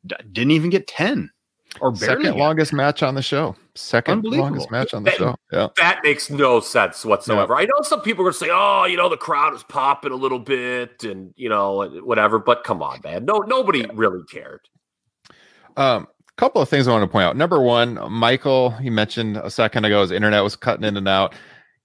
d- Didn't even get 10 or barely. Second got- longest match on the show. Second longest match on the That- show. Yeah. that makes no sense whatsoever. I know some people are going to say, "Oh, you know, the crowd is popping a little bit, and you know, whatever." But come on, man, no, nobody really cared. Um, couple of things I want to point out. Number one, Michael, you mentioned a second ago, his internet was cutting in and out.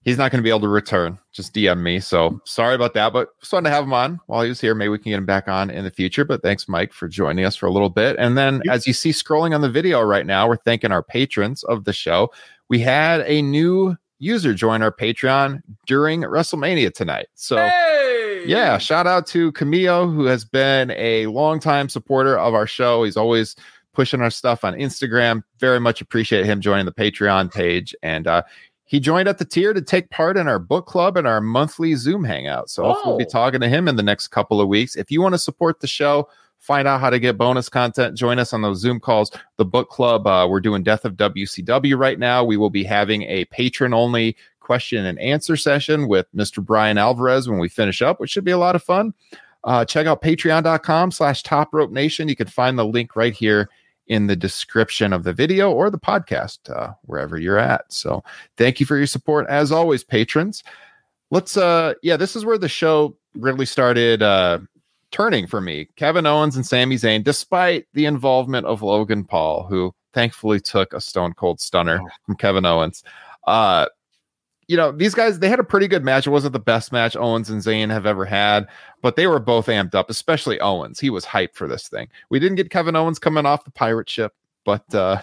He's not going to be able to return. Just DM me. So sorry about that, but just wanted to have him on while he was here. Maybe we can get him back on in the future. But thanks, Mike, for joining us for a little bit. And then, as you see scrolling on the video right now, we're thanking our patrons of the show. We had a new user join our Patreon during WrestleMania tonight. So. hey, Yeah, shout out to Camillo, who has been a longtime supporter of our show. He's always pushing our stuff on Instagram. Very much appreciate him joining the Patreon page. And uh, he joined at the tier to take part in our book club and our monthly Zoom hangout. So hopefully we'll be Oh. talking to him in the next couple of weeks. If you want to support the show, find out how to get bonus content, join us on those Zoom calls. The book club, uh, we're doing Death of WCW right now. We will be having a patron only question and answer session with Mr. Bryan Alvarez when we finish up, which should be a lot of fun. Uh, check out patreon.com slash top rope nation. You can find the link right here in the description of the video or the podcast, uh, wherever you're at. So thank you for your support as always, patrons. Let's uh yeah, this is where the show really started uh turning for me. Kevin Owens and Sami Zayn, despite the involvement of Logan Paul, who thankfully took a stone cold stunner from Kevin Owens. Uh you know, these guys, they had a pretty good match. It wasn't the best match Owens and Zayn have ever had, but they were both amped up, especially Owens. He was hyped for this thing. We didn't get Kevin Owens coming off the pirate ship, but uh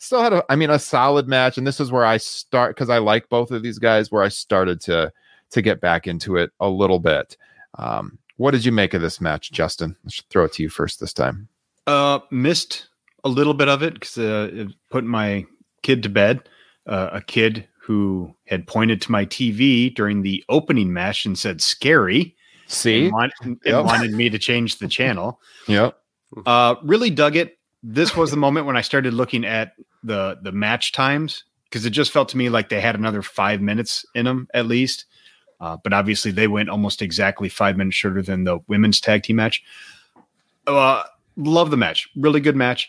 still had a I mean a solid match. And this is where I start because I like both of these guys, where I started to to get back into it a little bit. Um, what did you make of this match, Justin? Let's throw it to you first this time. Uh, missed a little bit of it because uh, it put my kid to bed. Uh, a kid who had pointed to my TV during the opening match and said "scary" See? and, want- and Yep. wanted me to change the channel. <laughs> Yep. Uh, really dug it. This was the moment when I started looking at the the match times because it just felt to me like they had another five minutes in them at least. Uh, but obviously, they went almost exactly five minutes shorter than the women's tag team match. Uh, love the match. Really good match.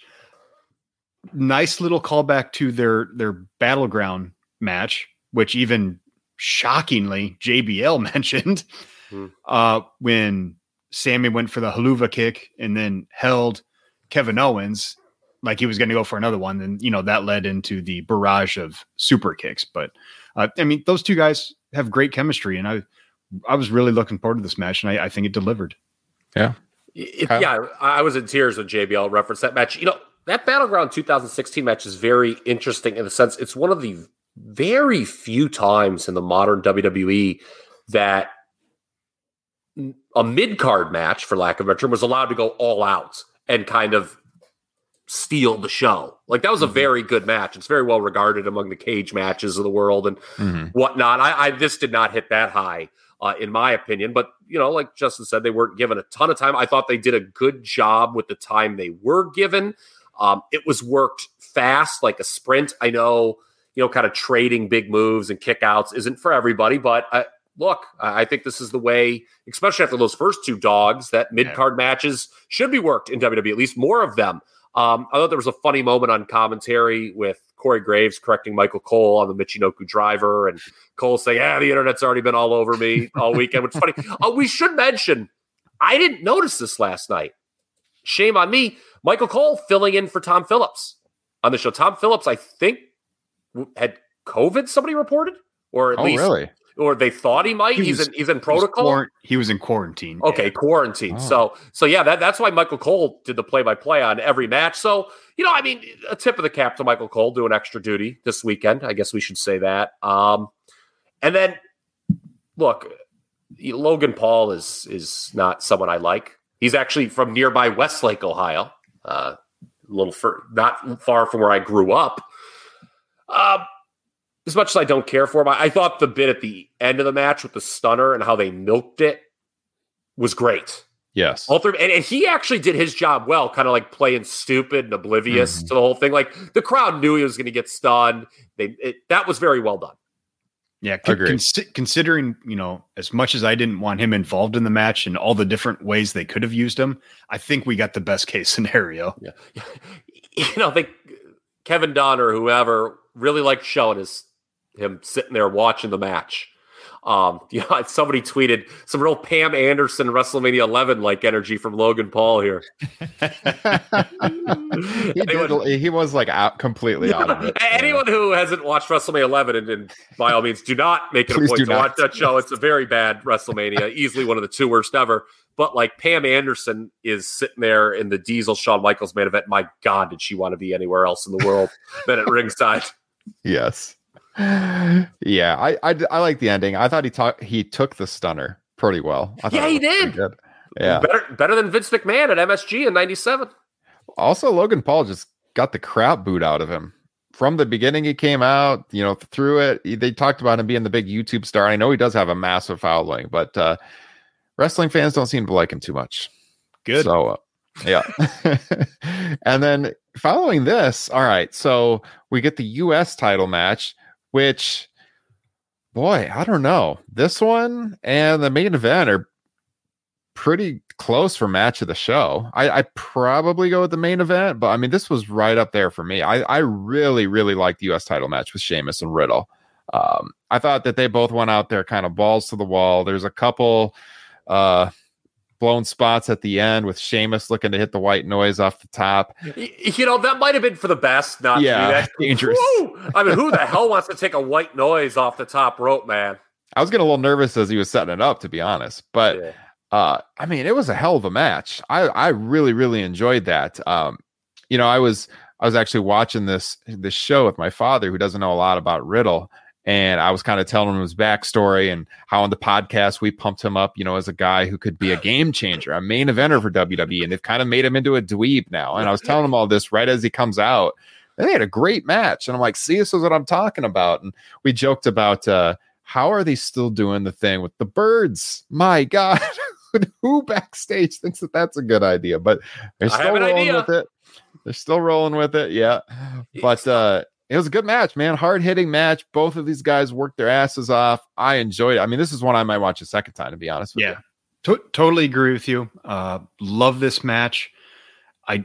Nice little callback to their their battleground match, which even shockingly JBL <laughs> mentioned Hmm. uh, when Sami went for the Helluva kick and then held Kevin Owens. like he was going to go for another one, then you know that led into the barrage of super kicks. But uh, I mean, those two guys have great chemistry, and I I was really looking forward to this match, and I, I think it delivered. Yeah, it, yeah. I was in tears when JBL referenced that match. You know, that Battleground 2016 match is very interesting in the sense it's one of the very few times in the modern WWE that a mid card match, for lack of a term, was allowed to go all out and kind of steal the show. Like that was a mm-hmm. very good match. It's very well regarded among the cage matches of the world and mm-hmm. whatnot. I, I, this did not hit that high, uh, in my opinion. But you know, like Justin said, they weren't given a ton of time. I thought they did a good job with the time they were given. Um, it was worked fast, like a sprint. I know, you know, kind of trading big moves and kickouts isn't for everybody, but I, look, I think this is the way, especially after those first two dogs, that mid card matches should be worked in WWE, at least more of them. Um, I thought there was a funny moment on commentary with Corey Graves correcting Michael Cole on the Michinoku driver, and Cole saying, "Yeah, the internet's already been all over me all weekend." Which is funny. <laughs> Uh, we should mention, I didn't notice this last night. Shame on me. Michael Cole filling in for Tom Phillips on the show. Tom Phillips, I think, had COVID. Somebody reported, or at oh, least really? or they thought he might. He he's was, in he's in protocol. He was, he was in quarantine. Okay, quarantine. Oh. So so yeah, that, that's why Michael Cole did the play by play on every match. So you know, I mean, a tip of the cap to Michael Cole doing extra duty this weekend. I guess we should say that. Um, and then look, Logan Paul is is not someone I like. He's actually from nearby Westlake, Ohio, uh, a little fur, not far from where I grew up. Uh, as much as I don't care for him, I, I thought the bit at the end of the match with the stunner and how they milked it was great. Yes. All three, and, and, he actually did his job well, kind of like playing stupid and oblivious mm-hmm. to the whole thing. Like the crowd knew he was going to get stunned. They it, that was very well done. Yeah, con- considering you know as much as I didn't want him involved in the match and all the different ways they could have used him, I think we got the best case <laughs> scenario. Yeah, <laughs> you know, I think Kevin Dunn or whoever really liked showing his him sitting there watching the match. Um, <laughs> you know, somebody tweeted some real Pam Anderson WrestleMania 11 like energy from Logan Paul here. <laughs> <laughs> he, anyone, did, he was like out completely out of it. Anyone yeah. who hasn't watched WrestleMania 11, and, and, by all means, do not make it a point to not. watch that show. It's a very bad WrestleMania, easily one of the two worst ever. But like Pam Anderson is sitting there in the Diesel Shawn Michaels main event. My God, did she want to be anywhere else in the world than at ringside? Yes yeah, I, I I like the ending. I thought he talked he took the stunner pretty well. yeah, he did. Yeah, better better than Vince McMahon at MSG in '97. Also, Logan Paul just got the crap boot out of him from the beginning. He came out, you know, through it. They talked about him being the big YouTube star. I know he does have a massive following, but uh, wrestling fans don't seem to like him too much. Good. So, uh, yeah. <laughs> and then following this, all right. So we get the U.S. title match which boy, I don't know. This one and the main event are pretty close for match of the show. I, I probably go with the main event, but I mean, this was right up there for me. I, I really, really liked the U.S. title match with Sheamus and Riddle. Um, I thought that they both went out there kind of balls to the wall. There's a couple uh, blown spots at the end with Sheamus looking to hit the white noise off the top. You know, that might have been for the best, not yeah, <laughs> dangerous. Woo! I mean, who the hell wants to take a white noise off the top rope, man? I was getting a little nervous as he was setting it up, to be honest. But yeah. uh, I mean, it was a hell of a match. I, I really, really enjoyed that. Um, you know, I was I was actually watching this this show with my father, who doesn't know a lot about Riddle, and I was kind of telling him his backstory and how on the podcast we pumped him up, you know, as a guy who could be a game changer, a main eventer for WWE, and they've kind of made him into a dweeb now. And I was telling him all this right as he comes out. And they had a great match, and I'm like, "See, this is what I'm talking about." And we joked about uh, how are they still doing the thing with the birds? My God, <laughs> who backstage thinks that that's a good idea? But they're still rolling idea. with it. They're still rolling with it, yeah. But uh, it was a good match, man. Hard hitting match. Both of these guys worked their asses off. I enjoyed it. I mean, this is one I might watch a second time, to be honest with yeah. you. To- totally agree with you. Uh, love this match. I,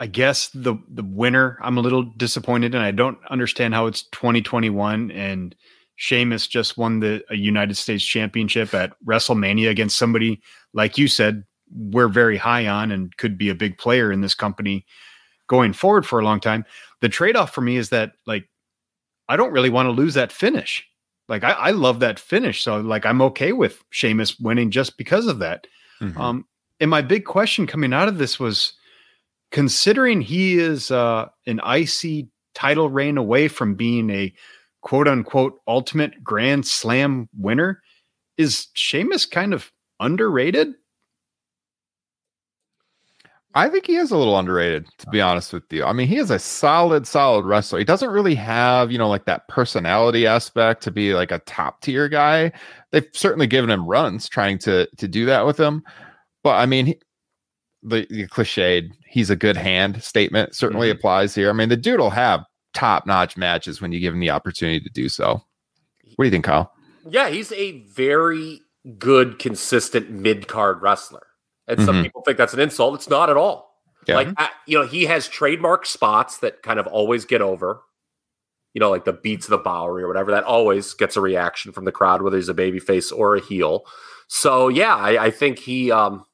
I guess the the winner. I'm a little disappointed, and I don't understand how it's 2021 and Sheamus just won the United States Championship at WrestleMania against somebody like you said we're very high on and could be a big player in this company going forward for a long time. The trade off for me is that like I don't really want to lose that finish. Like I, I love that finish, so like I'm okay with Sheamus winning just because of that. Mhm. Um, and my big question coming out of this was considering he is uh, an IC title reign away from being a quote unquote ultimate grand slam winner, is Sheamus kind of underrated? I think he is a little underrated, to be honest with you. I mean, he is a solid, solid wrestler. He doesn't really have, you know, like that personality aspect to be like a top tier guy. They've certainly given him runs trying to to do that with him, but I mean, he, the, the cliched "he's a good hand" statement certainly mm-hmm. applies here. I mean, the dude will have top notch matches when you give him the opportunity to do so. What do you think, Kyle? Yeah, he's a very good, consistent mid card wrestler. And some Mhm. people think that's an insult. It's not at all. Yeah. Like, I, you know, he has trademark spots that kind of always get over. You know, like the beats of the Bodhrán or whatever. That always gets a reaction from the crowd, whether he's a babyface or a heel. So yeah, I, I think he um,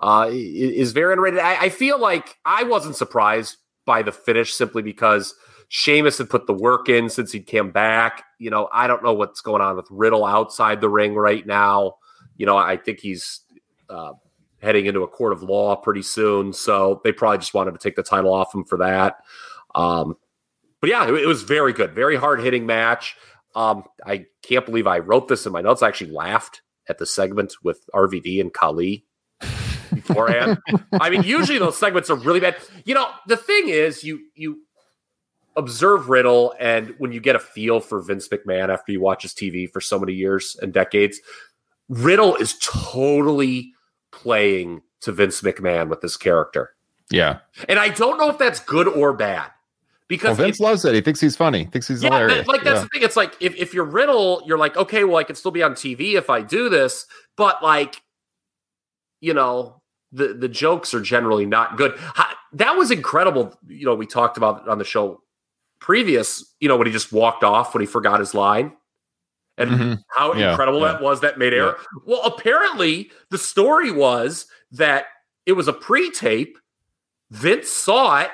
uh, is very underrated. I, I feel like I wasn't surprised by the finish simply because Sheamus had put the work in since he came back. You know, I don't know what's going on with Riddle outside the ring right now. You know, I think he's uh, heading into a court of law pretty soon. So they probably just wanted to take the title off him for that. Um, but yeah, it, it was very good, very hard hitting match. Um, I can't believe I wrote this in my notes. I actually laughed at the segment with RVD and Kali beforehand. I mean, usually those segments are really bad. You know, the thing is, you you observe Riddle, and when you get a feel for Vince McMahon after you watch his TV for so many years and decades, Riddle is totally playing to Vince McMahon with this character. Yeah. And I don't know if that's good or bad. Well, Because Vince if- loves it. He thinks he's funny. He Thinks he's yeah, hilarious. like that's Yeah. the thing. It's like if, if you're Riddle, you're like, okay, well, I can still be on TV if I do this, but like, you know, the the jokes are generally not good. Ha- That was incredible. You know, we talked about it on the show previous. You know, when he just walked off when he forgot his line, and Mhm. how Yeah, incredible yeah. that was. That made error. Well, apparently the story was that it was a pre-tape. Vince saw it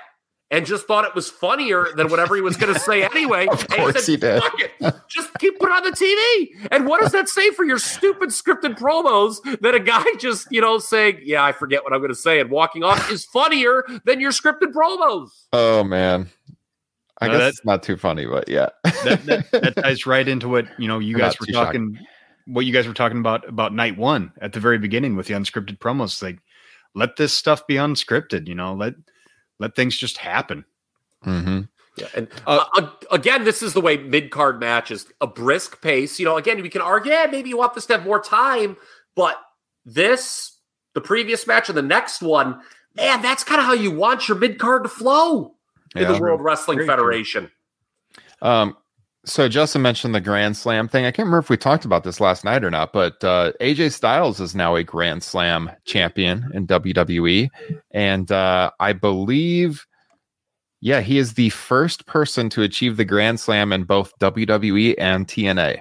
and just thought it was funnier than whatever he was going <laughs> to say anyway. Of course he did. "Fuck it. Just keep putting it on the TV. And what does that say for your stupid scripted promos that a guy just, you know, saying, yeah, I forget what I'm going to say and walking off is funnier than your scripted promos? Oh man. I No, guess that- it's not too funny, but yeah. that, that, <laughs> that ties right into what you know you I'm guys were too shocked. talking what you guys were talking about about night one at the very beginning with the unscripted promos like let this stuff be unscripted you know let let things just happen hmm Yeah, and Uh, uh, again, this is the way mid card matches a brisk pace. You know, again, we can argue, yeah, maybe you want this to have more time, but this, the previous match, and the next one, man, that's kind of how you want your mid card to flow in Yeah. the World Wrestling Very true. Federation. Um, so Justin mentioned the Grand Slam thing. I can't remember if we talked about this last night or not, but uh, AJ Styles is now a Grand Slam champion in WWE, and uh, I believe, yeah, he is the first person to achieve the Grand Slam in both WWE and TNA.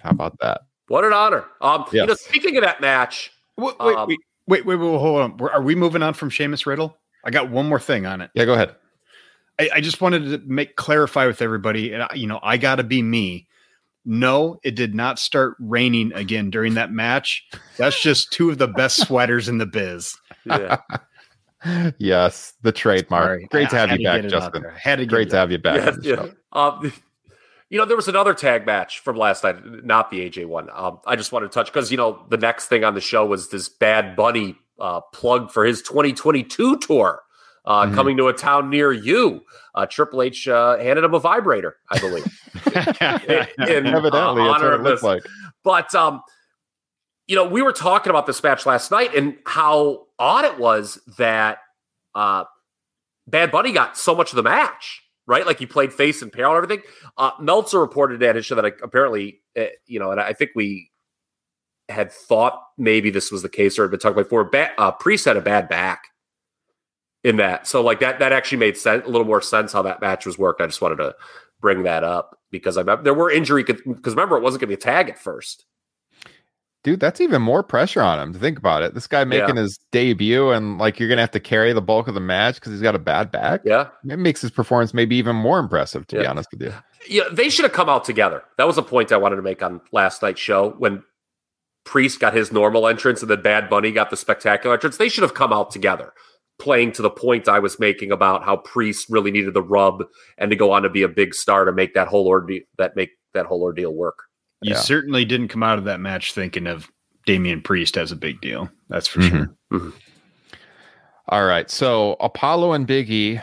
How about that? What an honor! Um, you know, speaking of that match, wait wait Um, wait, wait wait wait hold on We're- are we moving on from Sheamus Riddle I got one more thing on it Yeah, go ahead. I, I just wanted to make clarify with everybody and I, you know I got to be me no it did not start raining again during that match that's just two of the best <laughs> sweaters in the biz yeah, <laughs> yes, the trademark. Sorry. Great to have you back, get it out Justin. had to Great to have you back. Yes, yeah. Um, you know, there was another tag match from last night, not the AJ one. Um, I just wanted to touch because you know the next thing on the show was this Bad Bunny uh, plug for his 2022 tour uh, Mhm. coming to a town near you. Uh, Triple H uh, handed him a vibrator, I believe. <laughs> in, uh, Evidently, that's honor what it of looks this. like. But um, you know, we were talking about this match last night and how odd it was that uh, Bad Bunny got so much of the match, right? Like he played face and pair and everything. Uh, Meltzer reported at his show that uh, apparently, uh, you know, and I think we had thought maybe this was the case or had been talking about before. Ba- uh, Priest had a bad back in that, so like that that actually made sense, a little more sense how that match was worked. I just wanted to bring that up because I there were injury because remember it wasn't going to be a tag at first. dude, that's even more pressure on him to think about it. This guy making his debut and like you're gonna have to carry the bulk of the match because he's got a bad back. Yeah. It makes his performance maybe even more impressive, to be honest with you. Yeah, they should have come out together. That was a point I wanted to make on last night's show when Priest got his normal entrance and then Bad Bunny got the spectacular entrance. They should have come out together, playing to the point I was making about how Priest really needed the rub and to go on to be a big star to make that whole ordeal that make that whole ordeal work. You Yeah. certainly didn't come out of that match thinking of Damian Priest as a big deal. That's for Mhm. sure. All right. So Apollo and Big E,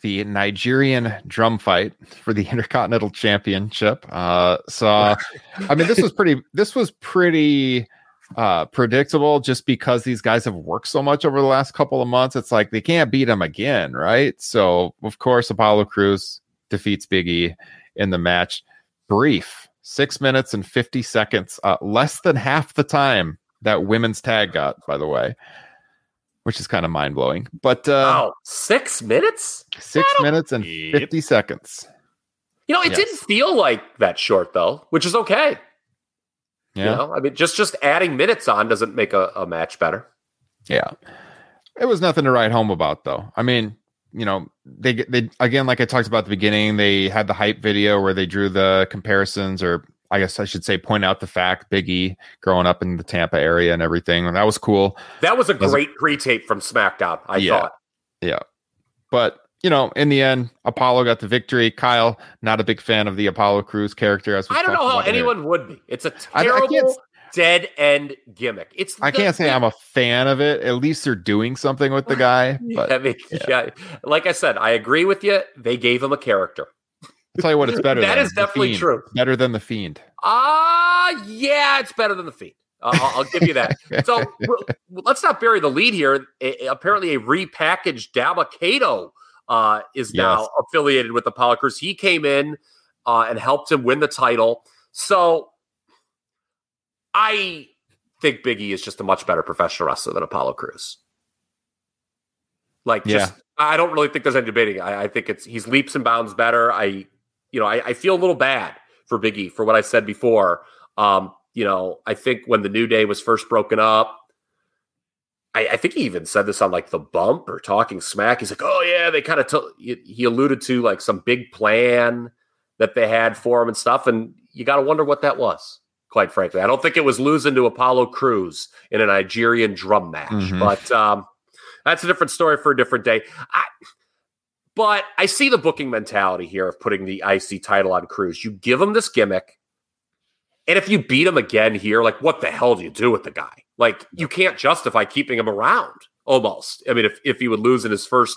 the Nigerian drum fight for the <laughs> Intercontinental Championship. Uh so <laughs> I mean this was pretty this was pretty uh predictable just because these guys have worked so much over the last couple of months. It's like they can't beat him again, right? So of course Apollo Crews defeats Big E in the match. Brief, six minutes and 50 seconds, uh, less than half the time that women's tag got, by the way which is kind of mind blowing. But uh, wow, six minutes? six minutes and Yep. 50 seconds. You know, it Yes. didn't feel like that short though, which is okay. Yeah. You know, I mean, just just adding minutes on doesn't make a, a match better. Yeah. It was nothing to write home about, though. I mean, you know, they, they, again, like I talked about at the beginning, they had the hype video where they drew the comparisons, or I guess I should say, point out the fact Big E growing up in the Tampa area and everything. And that was cool. That was a great pre-tape from SmackDown. I Yeah. thought. Yeah. But, you know, in the end, Apollo got the victory. Kyle, not a big fan of the Apollo Crews character. As I don't know how anyone would be. It's a terrible can't- dead end gimmick. It's I can't say I'm a fan of it. At least they're doing something with the <laughs> guy. But I mean, yeah. like I said, I agree with you. They gave him a character. I'll tell you what, it's better. That than is definitely Fiend. true. Better than the fiend. Ah, yeah, it's better than the Fiend. Uh, I'll, I'll give you that. So <laughs> let's not bury the lead here. A- apparently, a repackaged Dabba-Kato uh, is now affiliated with Apollo Crews. He came in uh, and helped him win the title. So I think Biggie is just a much better professional wrestler than Apollo Crews. Like, just I don't really think there's any debating. I, I think it's he's leaps and bounds better. I, you know, I, I feel a little bad for Biggie for what I said before. Um, you know, I think when the New Day was first broken up, I, I think he even said this on like the bump or talking smack. He's like, "Oh yeah, they kind of told." He alluded to like some big plan that they had for him and stuff, and you got to wonder what that was. Quite frankly, I don't think it was losing to Apollo Crews in a Nigerian drum match, Mhm. but um, that's a different story for a different day. I, but I see the booking mentality here of putting the IC title on Crews. You give him this gimmick, and if you beat him again here, like what the hell do you do with the guy? Like you can't justify keeping him around. Almost. I mean, if if he would lose in his first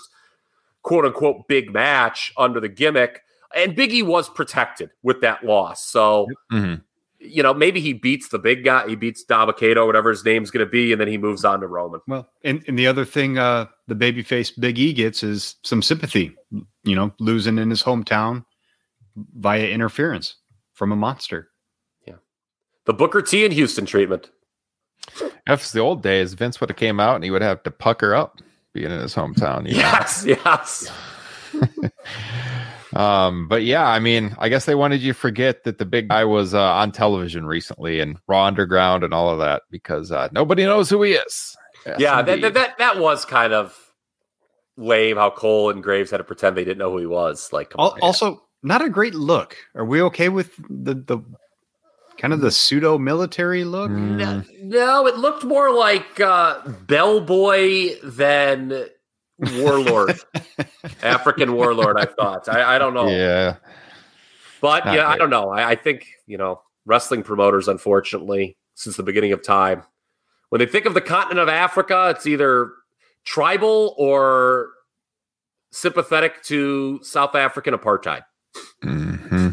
quote unquote big match under the gimmick, and Biggie was protected with that loss, so Mhm. you know maybe he beats the big guy, he beats Dabba-Kato, whatever his name's going to be, and then he moves on to Roman. Well, and, and the other thing uh, the babyface Big E gets is some sympathy, you know, losing in his hometown via interference from a monster. The Booker T in Houston treatment. If it's the old days, Vince would have came out and he would have to pucker up being in his hometown. you know? Yes, yes. <laughs> Um, but yeah, I mean, I guess they wanted you to forget that the big guy was uh, on television recently and Raw Underground and all of that because uh, nobody knows who he is. Yes, yeah, that, that that that was kind of lame. How Cole and Graves had to pretend they didn't know who he was. Like, come Al- on. Also, not a great look. Are we okay with the the kind of the pseudo military look? Mm, no, no, it looked more like uh, Bellboy than Warlord, <laughs> African Warlord. I thought. I, I don't know, yeah, but Not yeah, I don't know. I, I think you know wrestling promoters, unfortunately, since the beginning of time, when they think of the continent of Africa, it's either tribal or sympathetic to South African apartheid. Mhm.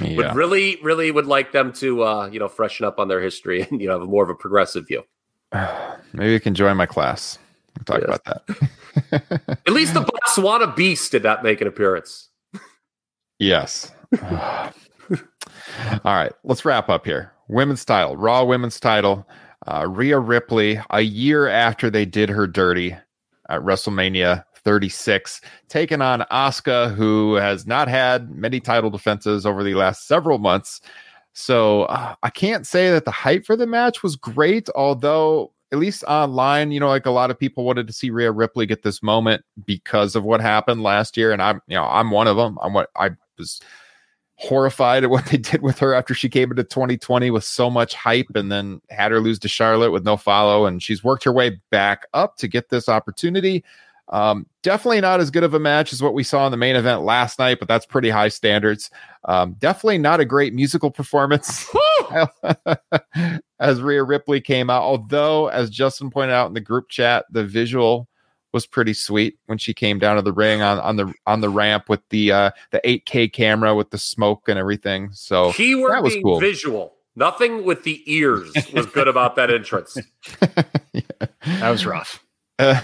Yeah. Would really, really would like them to, uh, you know, freshen up on their history and <laughs> you know have more of a progressive view. <sighs> Maybe you can join my class. We'll talk Yes. about that. <laughs> At least the Botswana Beast did not make an appearance. Yes. <sighs> All right, let's wrap up here. Women's title, Raw Women's title. Uh, Rhea Ripley, a year after they did her dirty at WrestleMania 36, taking on Asuka, who has not had many title defenses over the last several months. So uh, I can't say that the hype for the match was great, although at least online, you know, like a lot of people wanted to see Rhea Ripley get this moment because of what happened last year, and I'm, you know, I'm one of them. I'm what I was horrified at what they did with her after she came into 2020 with so much hype and then had her lose to Charlotte with no follow. And she's worked her way back up to get this opportunity. Um, definitely not as good of a match as what we saw in the main event last night, but that's pretty high standards. Um, definitely not a great musical performance <laughs> as Rhea Ripley came out. Although, as Justin pointed out in the group chat, the visual was pretty sweet when she came down to the ring on, on the on the ramp with the uh, the 8K camera with the smoke and everything. So keyword that was being cool. visual. Nothing with the ears was good about that <laughs> entrance. yeah. That was rough. Uh,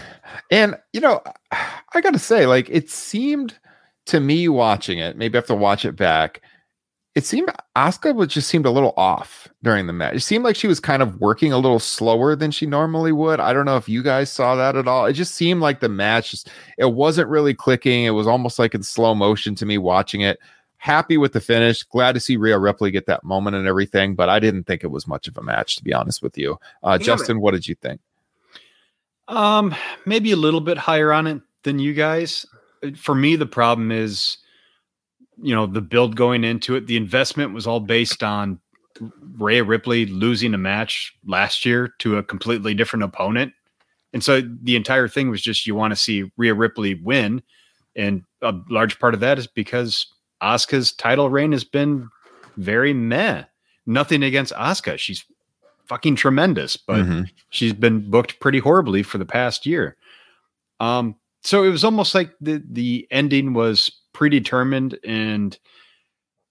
and you know, I got to say, like, it seemed to me watching it. Maybe I have to watch it back it seemed Asuka would just seemed a little off during the match. It seemed like she was kind of working a little slower than she normally would. I don't know if you guys saw that at all. It just seemed like the match just, it wasn't really clicking. It was almost like in slow motion to me watching it. Happy with the finish. Glad to see Rhea Ripley get that moment and everything, but I didn't think it was much of a match to be honest with you. Uh, Justin, what did you think? Um, maybe a little bit higher on it than you guys. For me, the problem is you know the build going into it the investment was all based on Rhea Ripley losing a match last year to a completely different opponent. And so the entire thing was just you want to see Rhea Ripley win. And a large part of that is because Asuka's title reign has been very meh. Nothing against Asuka. She's fucking tremendous but mm-hmm. she's been booked pretty horribly for the past year um so it was almost like the the ending was predetermined and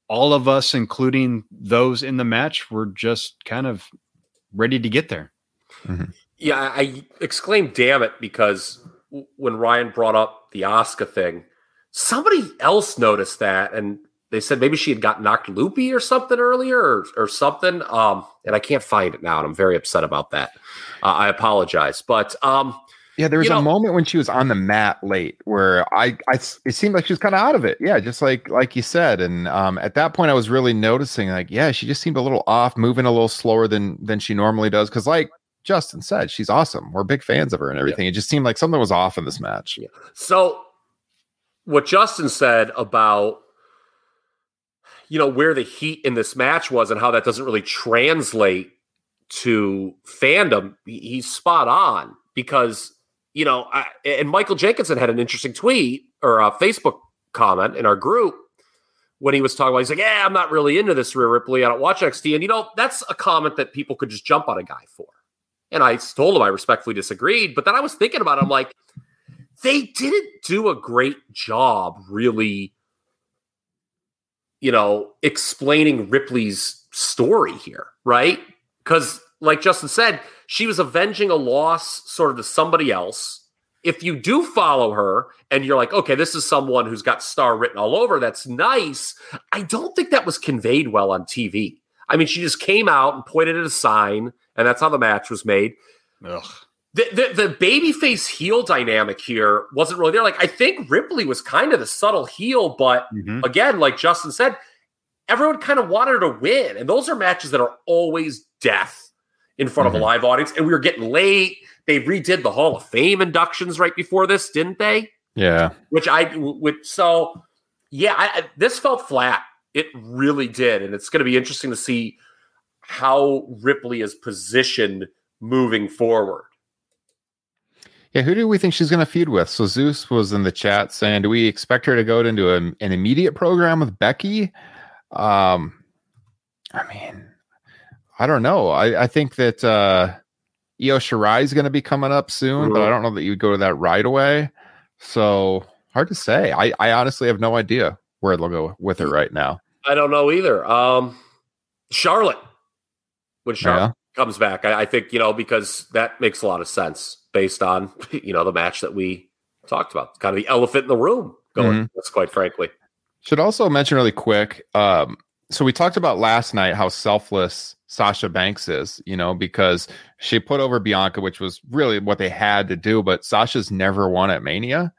all of us including those in the match were just kind of ready to get there mm-hmm. yeah i exclaimed damn it because when ryan brought up the Asuka thing somebody else noticed that and they said maybe she had got knocked loopy or something earlier or, or something um and i can't find it now and i'm very upset about that uh, i apologize but um yeah, there was a know, moment when she was on the mat late where I, I it seemed like she was kind of out of it. Yeah, just like like you said, and um, at that point I was really noticing like, yeah, she just seemed a little off, moving a little slower than than she normally does. Because like Justin said, she's awesome. We're big fans of her and everything. Yeah. It just seemed like something was off in this match. Yeah. So, what Justin said about you know where the heat in this match was and how that doesn't really translate to fandom, he's spot on because you know, I, and Michael Jenkinson had an interesting tweet or a Facebook comment in our group when he was talking about, he's like, yeah, I'm not really into this Rhea Ripley. I don't watch NXT. And, you know, that's a comment that people could just jump on a guy for. And I told him I respectfully disagreed. But then I was thinking about it. I'm like, they didn't do a great job really, you know, explaining Ripley's story here, right? Because, like Justin said, she was avenging a loss sort of to somebody else. If you do follow her and you're like, okay, this is someone who's got star written all over, that's nice. I don't think that was conveyed well on TV. I mean, she just came out and pointed at a sign, and that's how the match was made. Ugh. The, the, the babyface heel dynamic here wasn't really there. Like, I think Ripley was kind of the subtle heel, but mm-hmm. again, like Justin said, everyone kind of wanted her to win. And those are matches that are always death in front mm-hmm. of a mm-hmm. live audience. And we were getting late. They redid the Hall of Fame inductions right before this, didn't they? Yeah. Which I would so yeah, I, this felt flat. It really did, and it's going to be interesting to see how Ripley is positioned moving forward. Yeah, who do we think she's going to feud with? So Zeus was in the chat saying, "Do we expect her to go into a, an immediate program with Becky?" Um, I mean, I don't know. I, I think that uh, Io Shirai is going to be coming up soon, mm-hmm. but I don't know that you go to that right away. So hard to say. I, I honestly have no idea where they'll go with her right now. I don't know either. Um, Charlotte, when Charlotte yeah. comes back, I, I think you know because that makes a lot of sense based on <laughs> you know the match that we talked about. kind of the elephant in the room. Going, mm-hmm. that's quite frankly. Should also mention really quick. Um, so we talked about last night how selfless Sasha Banks is, you know, because she put over Bianca, which was really what they had to do. But Sasha's never won at Mania.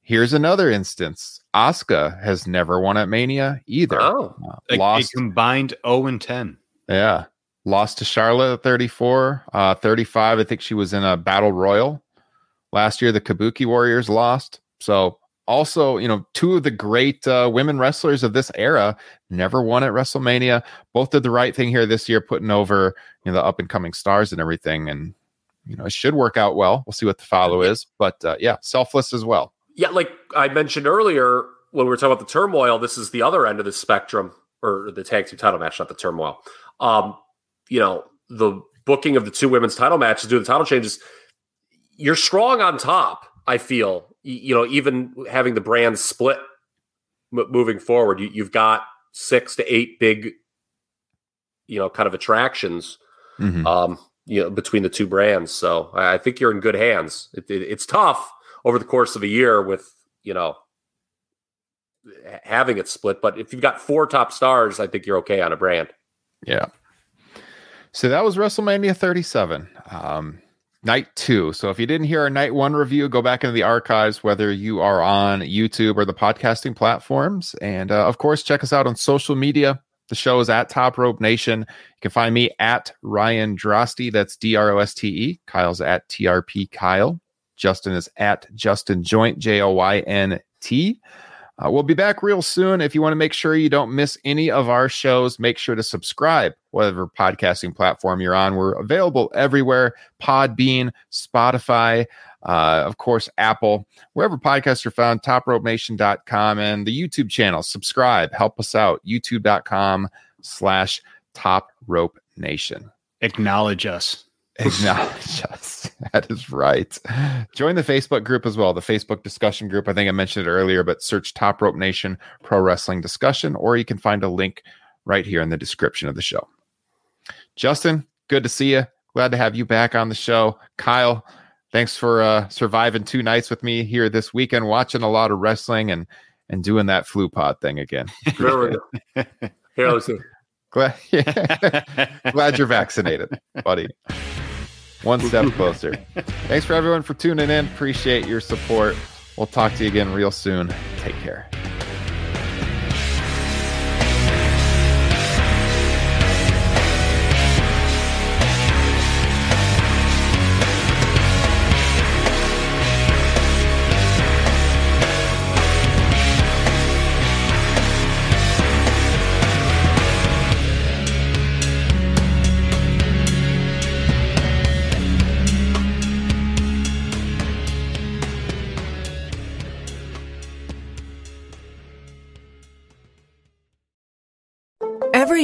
Here's another instance. Asuka has never won at Mania either. Oh, Uh, Like lost, a combined 0 and 10. yeah, lost to Charlotte at 34, uh, 35. I think she was in a battle royal last year. The Kabuki Warriors lost. So also, you know, two of the great uh, women wrestlers of this era never won at WrestleMania. Both did the right thing here this year, putting over you know the up and coming stars and everything, and you know it should work out well. We'll see what the follow is, but uh, yeah, selfless as well. yeah. Like I mentioned earlier when we were talking about the turmoil, this is the other end of the spectrum, or the tag team title match, not the turmoil. Um, you know, the booking of the two women's title matches, doing the title changes. You're strong on top. I feel you know, even having the brands split m- moving forward, you, you've got six to eight big, you know, kind of attractions Mhm. um, you know, between the two brands. So I I think you're in good hands. It, it, it's tough over the course of a year with you know having it split, but if you've got four top stars, I think you're okay on a brand. Yeah. So that was WrestleMania 37, um, night two. So if you didn't hear our night one review, go back into the archives, whether you are on YouTube or the podcasting platforms. And uh, of course, check us out on social media. The show is at Top Rope Nation. You can find me at Ryan Droste. That's D R O S T E. Kyle's at TRP Kyle. Justin is at Justin Joynt, J O Y N T. Uh, we'll be back real soon. If you want to make sure you don't miss any of our shows, make sure to subscribe, whatever podcasting platform you're on. We're available everywhere Podbean, Spotify, uh, of course, Apple, wherever podcasts are found, topropenation.com, and the YouTube channel. Subscribe, help us out. YouTube.com slash top rope nation. Acknowledge us. Acknowledge <laughs> us. That is right. Join the Facebook group as well, the Facebook discussion group. I think I mentioned it earlier, but search Top Rope Nation Pro Wrestling Discussion, or you can find a link right here in the description of the show. Justin, good to see you. Glad to have you back on the show. Kyle, thanks for uh, surviving two nights with me here this weekend, watching a lot of wrestling and and doing that flu pod thing again. <laughs> There we go. Here, let's see. <laughs> Glad, glad you're vaccinated, buddy. One step closer. Thanks for everyone for tuning in. Appreciate your support. We'll talk to you again real soon. Take care.